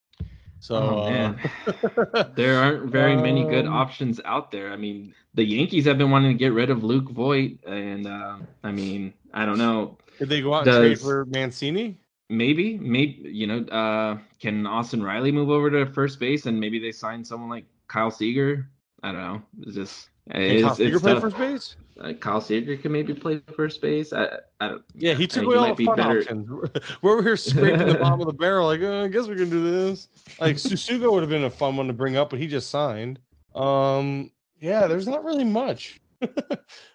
So Oh, uh. There aren't very many good Um, options out there. I mean, the Yankees have been wanting to get rid of Luke Voit, and uh, I mean, I don't know. did they go out and trade for Mancini? Maybe, maybe you know, uh, can Austin Riley move over to first base, and maybe they sign someone like Kyle Seager? I don't know. It's just Can it's, Kyle Seager it's play tough. first base? Uh, Kyle Seager can maybe play first base. I, I don't. Yeah, he I took away all the be fun better. options. We're over here scraping the bottom of the barrel. Like, uh, I guess we can do this. Like Tsutsugo would have been a fun one to bring up, but he just signed. Um, yeah, there's not really much.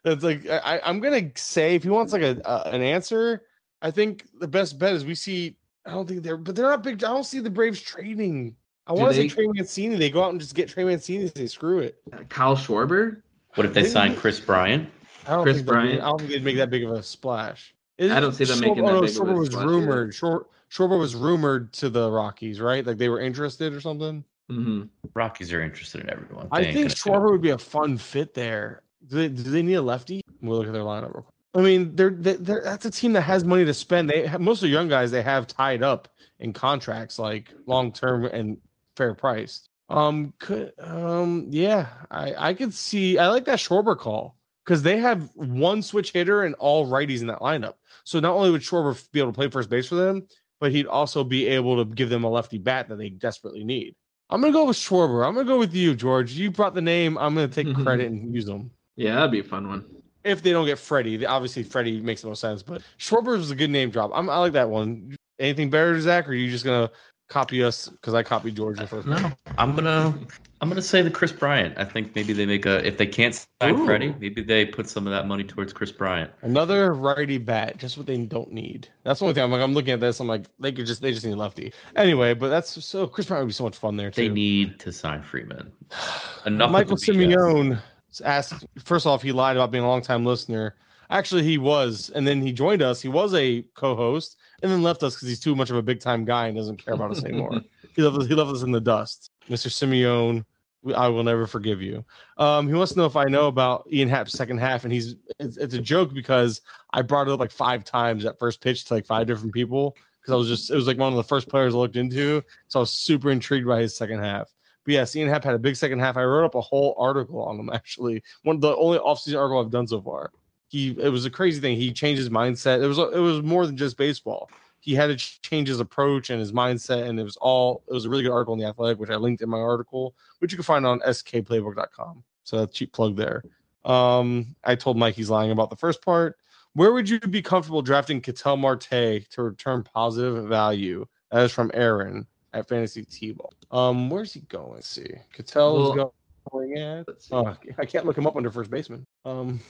It's like I, I- I'm gonna say if he wants like a, a an answer, I think the best bet is we see. I don't think they're, but they're not big. I don't see the Braves trading. I want to say they- Trey Mancini. They go out and just get Trey Mancini. and Say screw it. Kyle Schwarber. What if they sign Kris Bryant? I don't Kris think they'd be- Bryant. I don't think they'd make that big of a splash. I don't see them making that oh, no, big of a Schwarber was splash rumored. Shor- Schwarber was rumored to the Rockies, right? Like they were interested or something. hmm Rockies are interested in everyone. I They ain't think gonna do it. Schwarber would be a fun fit there. Do they, do they need a lefty? We'll look at their lineup. Real quick. I mean, they're, they're, they're that's a team that has money to spend. They have, most of the young guys they have tied up in contracts, like long term and fair priced. Um, could um, yeah, I I could see. I like that Schwarber call because they have one switch hitter and all righties in that lineup. So not only would Schwarber be able to play first base for them, but he'd also be able to give them a lefty bat that they desperately need. I'm gonna go with Schwarber. I'm gonna go with you, George. You brought the name. I'm gonna take credit and use them. Yeah, that'd be a fun one. If they don't get Freddie, obviously Freddie makes the most sense. But Schwarber was a good name drop. I'm, I like that one. Anything better, Zach? Or are you just gonna copy us because I copied George first? No, I'm gonna I'm gonna say the Kris Bryant. I think maybe they make a if they can't sign Ooh. Freddie, maybe they put some of that money towards Kris Bryant. Another righty bat, just what they don't need. That's the only thing. I'm like, I'm looking at this. I'm like, they could just, they just need lefty. Anyway, but that's so Kris Bryant would be so much fun there too. They need to sign Freeman. Enough. Michael Simeone asked. First off, he lied about being a longtime listener. Actually, he was, and then he joined us. He was a co-host, and then left us because he's too much of a big time guy and doesn't care about us anymore. he left us. He left us in the dust, Mr. Simeone. I will never forgive you. Um, he wants to know if I know about Ian Happ's second half, and he's it's, it's a joke because I brought it up like five times at first pitch to like five different people because I was just it was like one of the first players I looked into, so I was super intrigued by his second half. But yes, Ian Happ had a big second half. I wrote up a whole article on him actually. One of the only offseason article I've done so far. He it was a crazy thing. He changed his mindset. It was it was more than just baseball. He had to change his approach and his mindset, and it was all it was a really good article in the Athletic, which I linked in my article, which you can find on skplaybook.com. So that's cheap plug there. Um, I told Mike he's lying about the first part. Where would you be comfortable drafting Ketel Marte to return positive value? That is from Aaron at Fantasy T-Ball. Um, where's he going? Let's see. Ketel is Well- going at. Oh, I can't look him up under first baseman. Um,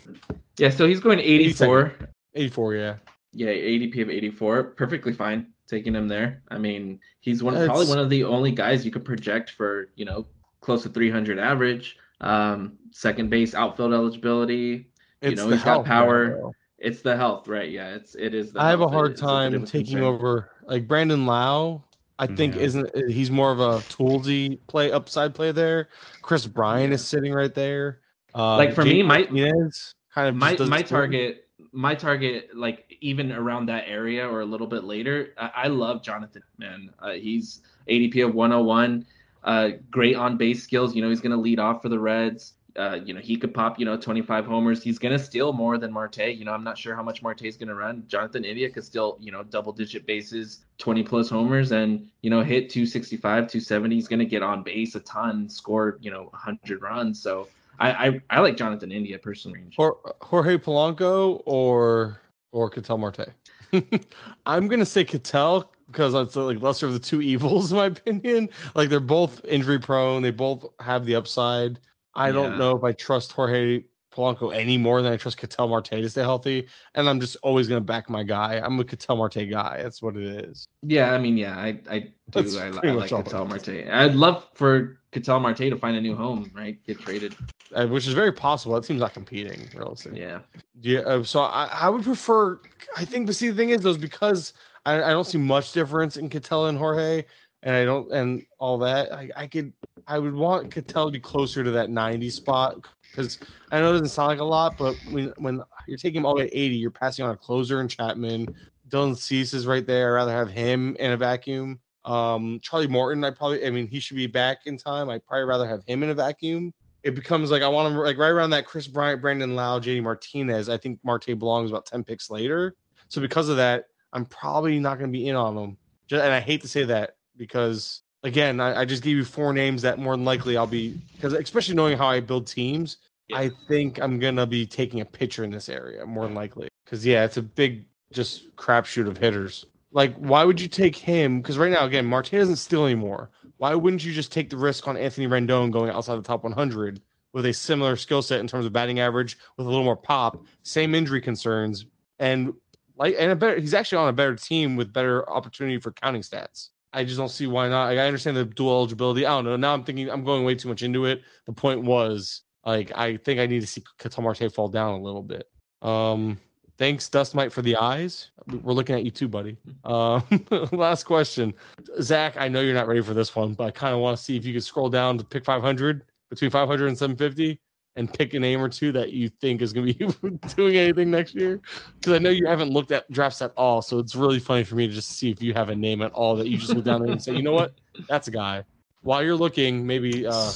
Yeah, so he's going 84. 84. Yeah, Yeah, ADP of 84. Perfectly fine taking him there. I mean, he's one probably one of the only guys you could project for, you know, close to 300 average. Um, second base outfield eligibility. You know, he's got power. though. It's the health, right? Yeah, it's it is the I have a health. Hard a of time taking over like Brandon Lowe. I think Yeah. isn't he's more of a toolsy play upside play there. Kris Bryant is sitting right there. Uh, Like, for me, my- Martinez kind of my my target my target like even around that area or a little bit later i, I love jonathan man uh, he's adp of 101 uh great on base skills you know he's going to lead off for the reds uh, you know he could pop you know 25 homers he's going to steal more than marte you know i'm not sure how much marte is going to run jonathan india could still you know double digit bases 20 plus homers and you know hit 265 270 he's going to get on base a ton score you know 100 runs so I, I, I like Jonathan India personally. Or Jorge Polanco or or Ketel Marte. I'm gonna say Ketel because it's like lesser of the two evils in my opinion. Like they're both injury prone. They both have the upside. I Yeah. don't know if I trust Jorge Polanco any more than I trust Ketel Marte to stay healthy. And I'm just always gonna back my guy. I'm a Ketel Marte guy. That's what it is. Yeah, I mean, yeah, I, I do. That's I, I like Ketel Marte. I'd love for Ketel Marte to find a new home, right? Get traded. Uh, which is very possible. That team's not competing, realistically. Yeah. Yeah, uh, so I, I would prefer. I think, but see, the thing is, though, is because I, I don't see much difference in Ketel and Jorge, and I don't and all that. I, I could I would want Ketel to be closer to that 90 spot because I know it doesn't sound like a lot, but when when you're taking him all the way at 80, you're passing on a closer and Chapman. Dylan Cease is right there. I'd rather have him in a vacuum. Um, Charlie Morton, I probably, I mean, he should be back in time. I'd probably rather have him in a vacuum. It becomes like I want him like right around that Kris Bryant, Brandon Lowe, JD Martinez. I think Marte belongs about 10 picks later. So because of that, I'm probably not going to be in on him. Just, and I hate to say that because again, I, I, just gave you four names that more than likely I'll be because especially knowing how I build teams, yeah. I think I'm gonna be taking a pitcher in this area more than likely. Because yeah, it's a big just crapshoot of hitters. Like, why would you take him? Because right now, again, Marte doesn't steal anymore. Why wouldn't you just take the risk on Anthony Rendon going outside the top 100 with a similar skill set in terms of batting average, with a little more pop, same injury concerns, and like and a better? He's actually on a better team with better opportunity for counting stats. I just don't see why not. Like, I understand the dual eligibility. I don't know. Now I'm thinking I'm going way too much into it. The point was like I think I need to see Ketel Marte fall down a little bit. Um, thanks, Dust Mite, for the eyes. We're looking at you too, buddy. Uh, last question, Zach. I know you're not ready for this one, but I kind of want to see if you could scroll down to pick 500 between 500 and 750 and pick a name or two that you think is going to be doing anything next year? Because I know you haven't looked at drafts at all, so it's really funny for me to just see if you have a name at all that you just look down there and say, you know what, that's a guy. While you're looking, maybe uh,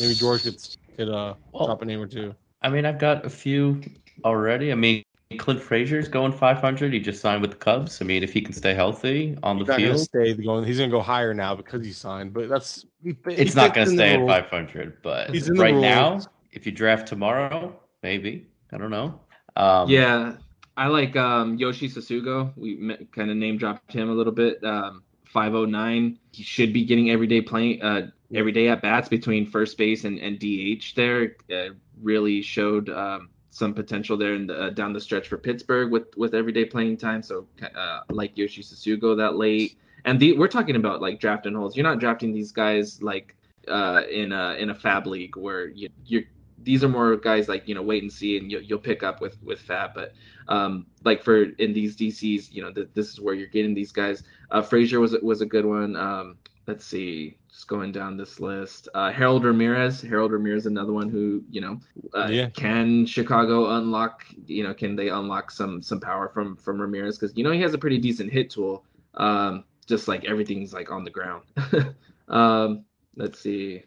maybe George could could uh, well, drop a name or two. I mean, I've got a few already. I mean, Clint Frazier's going 500. He just signed with the Cubs. I mean, if he can stay healthy on he's the field, stay going. He's going to go higher now because he signed. But that's it's not going to stay at 500. But right now, if you draft tomorrow, maybe I don't know. Um, yeah, I like um, Yoshi Tsutsugo. We kind of name dropped him a little bit. Um, 509. He should be getting everyday playing, uh, everyday at bats between first base and, and DH. There uh, really showed um, some potential there in the, uh, down the stretch for Pittsburgh with with everyday playing time. So uh, like Yoshi Tsutsugo that late, and the, we're talking about like drafting holes. You're not drafting these guys like uh, in a in a fab league where you, you're these are more guys like you know wait and see and you, you'll pick up with with fab but um like for in these dcs you know th- this is where you're getting these guys. Uh frazier was was a good one. Um let's see just going down this list. Uh harold ramirez. Harold ramirez another one who you know uh, yeah. can chicago unlock you know can they unlock some some power from from ramirez? Because you know he has a pretty decent hit tool. Um just like everything's like on the ground. Um let's see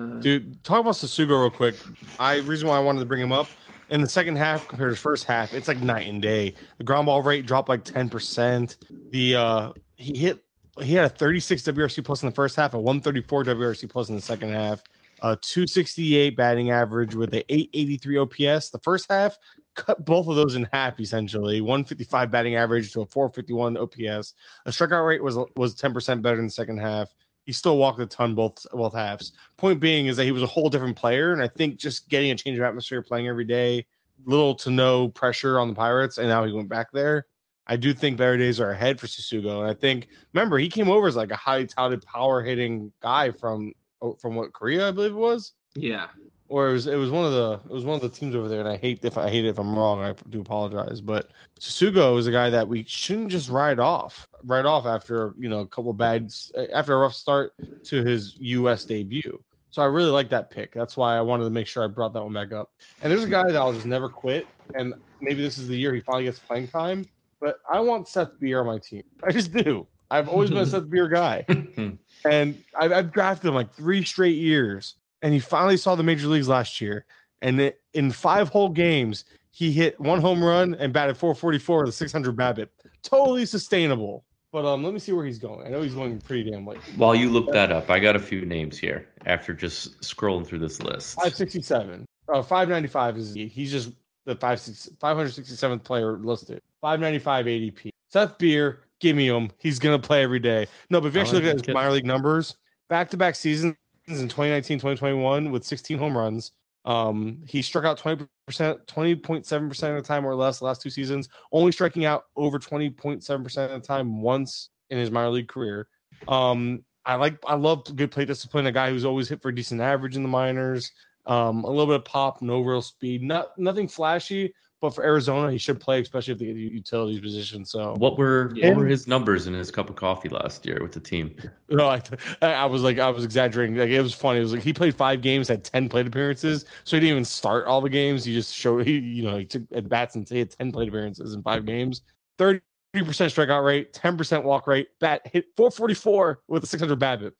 uh, Dude, talk about Tsutsugo real quick. I reason why I wanted to bring him up in the second half compared to first half, it's like night and day. The ground ball rate dropped like ten percent. The uh he hit he had a 36 WRC plus in the first half, a 134 WRC plus in the second half, a 268 batting average with a 883 OPS. The first half cut both of those in half essentially. 155 batting average to a 451 OPS. A strikeout rate was was 10% better in the second half he still walked a ton both both halves. Point being is that he was a whole different player, and I think just getting a change of atmosphere, playing every day, little to no pressure on the Pirates, and now he went back there. I do think better days are ahead for Tsutsugo, and I think remember he came over as like a highly touted power hitting guy from oh, from what Korea I believe it was. Yeah, or it was it was one of the it was one of the teams over there, and I hate if I hate it if I'm wrong. I do apologize, but Tsutsugo is a guy that we shouldn't just ride off right off after you know a couple bad after a rough start to his U.S. debut. So I really like that pick. That's why I wanted to make sure I brought that one back up. And there's a guy that I'll just never quit, and maybe this is the year he finally gets playing time. But I want Seth Beer on my team. I just do. I've always been a Seth Beer guy, and I've, I've drafted him like three straight years and he finally saw the major leagues last year. And it, in five whole games, he hit one home run and batted 444 with a 600 BABIP. Totally sustainable. But um, let me see where he's going. I know he's going pretty damn late. While you look that up, I got a few names here after just scrolling through this list. 567. Uh, 595 is he's just the 567th player listed. 595 ADP. Seth Beer, give me him. He's gonna play every day. No, but if you actually look at his minor league numbers, back to back seasons, in 2019, 2021 with 16 home runs. Um, he struck out 20%, 20.7% of the time or less the last two seasons, only striking out over 20.7% of the time once in his minor league career. Um, I like, I love good play discipline, a guy who's always hit for a decent average in the minors. Um, a little bit of pop, no real speed, not nothing flashy, but but for Arizona, he should play, especially if the utilities position. So What were Yeah. what were his numbers in his cup of coffee last year with the team? No, I, I was like, I was exaggerating. Like, it was funny. It was like he played five games, had ten plate appearances, so he didn't even start all the games. He just showed, he, you know, he took at bats and he had ten plate appearances in five games, thirty percent strikeout rate, ten percent walk rate, bat hit four forty four with a six hundred BABIP.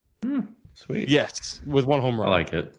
Sweet. Yes, with one home run. I like it.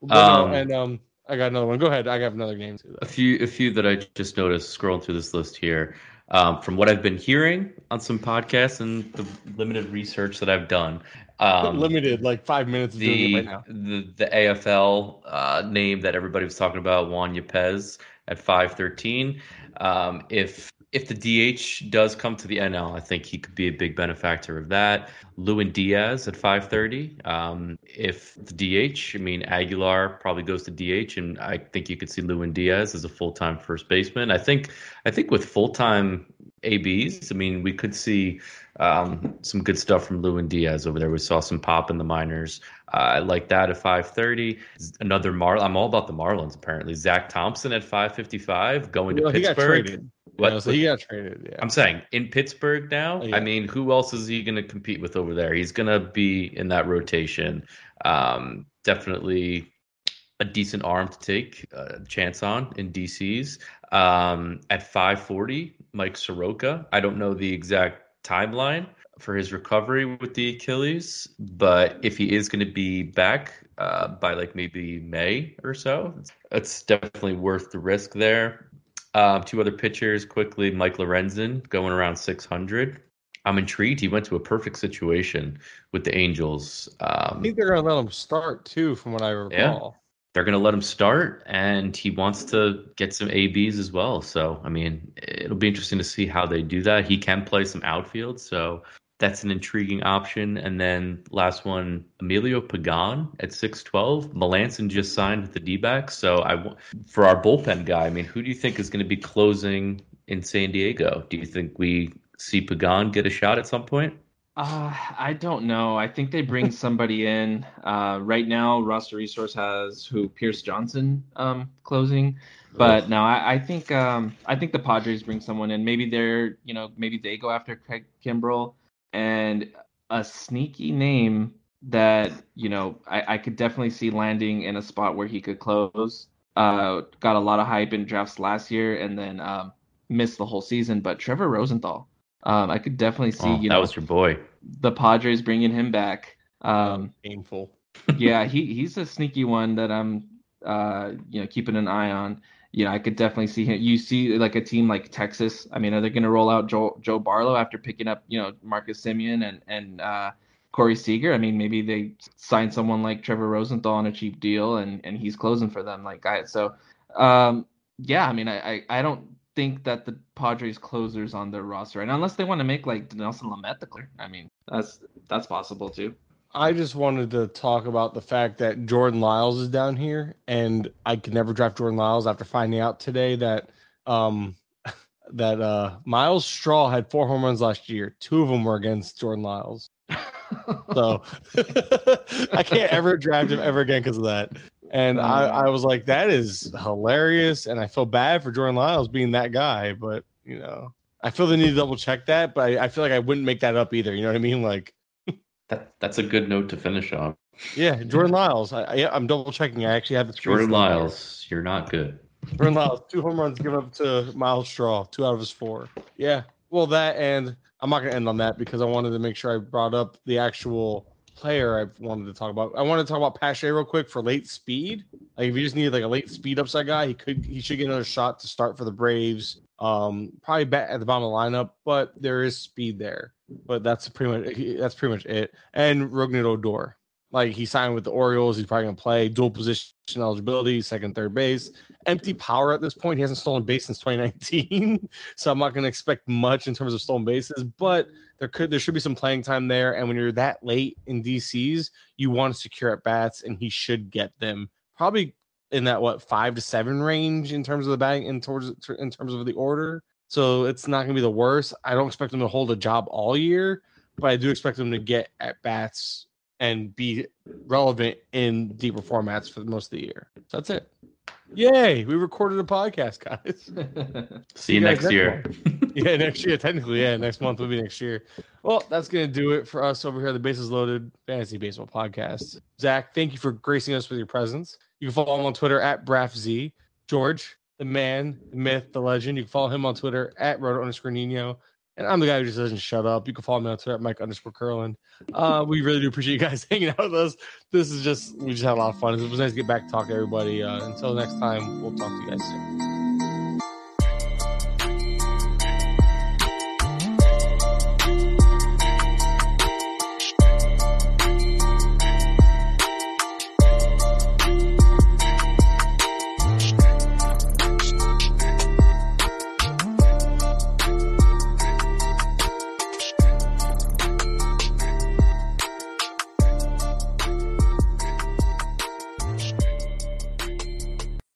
But Um, and um, I got another one. Go ahead. I got another name. too. A few, a few that I just noticed scrolling through this list here. Um, from what I've been hearing on some podcasts and the limited research that I've done, um, Limited, like five minutes of the, right now. the the AFL uh, name that everybody was talking about, Juan Yepez at five thirteen. Um, if if the DH does come to the NL, I think he could be a big benefactor of that. Lewin Diaz at five thirty. Um, if the DH, I mean Aguilar probably goes to DH, and I think you could see Lewin Diaz as a full time first baseman. I think I think with full time ABs, I mean we could see um, some good stuff from Lewin Diaz over there. We saw some pop in the minors. Uh, I like that at 5:30. Another Mar. I'm all about the Marlins. Apparently, Zach Thompson at 5:55 going to Well, he got Pittsburgh. What? So he got traded. Yeah. I'm saying in Pittsburgh now. Yeah. I mean, who else is he going to compete with over there? He's going to be in that rotation. Um, definitely a decent arm to take a chance on in DC's. Um, at 540, Mike Soroka. I don't know the exact timeline for his recovery with the Achilles, but if he is going to be back uh, by like maybe May or so, it's definitely worth the risk there. Uh, two other pitchers quickly. Mike Lorenzen going around 600. I'm intrigued. He went to a perfect situation with the Angels. I Um, think they're gonna let him start too, from what I recall. they're going to let him start, and he wants to get some ABs as well. So, I mean, it'll be interesting to see how they do that. He can play some outfield, so that's an intriguing option. And then last one, Emilio Pagan at 612. Melancon just signed with the D backs. So, I for our bullpen guy, I mean, who do you think is going to be closing in San Diego? Do you think we see Pagan get a shot at some point? Uh, I don't know. I think they bring somebody in. Uh, right now, Roster Resource has who Pierce Johnson um, closing, but no, I, I think um, I think the Padres bring someone in. Maybe they're you know maybe they go after Craig Kimbrel and a sneaky name that you know I, I could definitely see landing in a spot where he could close. Uh, got a lot of hype in drafts last year and then um, missed the whole season. But Trevor Rosenthal. Um, I could definitely see, Oh, you that know, was your boy. the Padres bringing him back. Um, Painful. yeah, he he's a sneaky one that I'm, uh, you know, keeping an eye on. You know, I could definitely see him. You see, like a team like Texas. I mean, are they going to roll out Joe Joe Barlow after picking up, you know, Marcus Semien and and uh, Corey Seager? I mean, maybe they sign someone like Trevor Rosenthal on a cheap deal, and and he's closing for them. Like I, so, um, yeah. I mean, I I, I don't think that the Padres closers on their roster, and unless they want to make like Nelson Lamet the clear. I mean, that's that's possible too. I just wanted to talk about the fact that Jordan Lyles is down here, and I could never draft Jordan Lyles after finding out today that um that uh Myles Straw had four home runs last year. Two of them were against Jordan Lyles. So I can't ever draft him ever again because of that. And I, I was like, that is hilarious, and I feel bad for Jordan Lyles being that guy, but you know, I feel the need to double check that, but I, I feel like I wouldn't make that up either. You know what I mean? Like, That that's a good note to finish on. yeah, Jordan Lyles. I, I, I'm double checking. I actually have the Jordan. Lyles, you're not good. Jordan Lyles, two home runs given up to Myles Straw, two out of his four. Yeah. Well, that and I'm not going to end on that because I wanted to make sure I brought up the actual player I wanted to talk about. I wanted to talk about Pache real quick for late speed. Like if you just needed like a late speed upside guy, he could he should get another shot to start for the Braves. Um, probably bat at the bottom of the lineup, but there is speed there. But that's pretty much that's pretty much it. And Rougned Odor. Like he signed with the Orioles, he's probably gonna play dual position eligibility, second, third base. Empty power at this point. He hasn't stolen base since 2019, so I'm not gonna expect much in terms of stolen bases. But there could there should be some playing time there. And when you're that late in DCs, you want to secure at bats, and he should get them probably in that what five to seven range in terms of the batting in towards in terms of the order. So it's not gonna be the worst. I don't expect him to hold a job all year, but I do expect him to get at bats and be relevant in deeper formats for most of the year. So that's it. Yay! We recorded a podcast, guys. See you guys next year. yeah, next year. Technically, yeah, next month will be next year. Well, that's gonna do it for us over here. at The Bases Loaded Fantasy Baseball Podcast. Zach, thank you for gracing us with your presence. You can follow him on Twitter at BraffZ. George, the man, the myth, the legend. You can follow him on Twitter at Roto underscore Nino. And I'm the guy who just doesn't shut up. You can follow me on Twitter at Mike underscore Curlin. Uh, we really do appreciate you guys hanging out with us. This is just we just had a lot of fun. It was nice to get back to talk to everybody. Uh, until next time, we'll talk to you guys soon.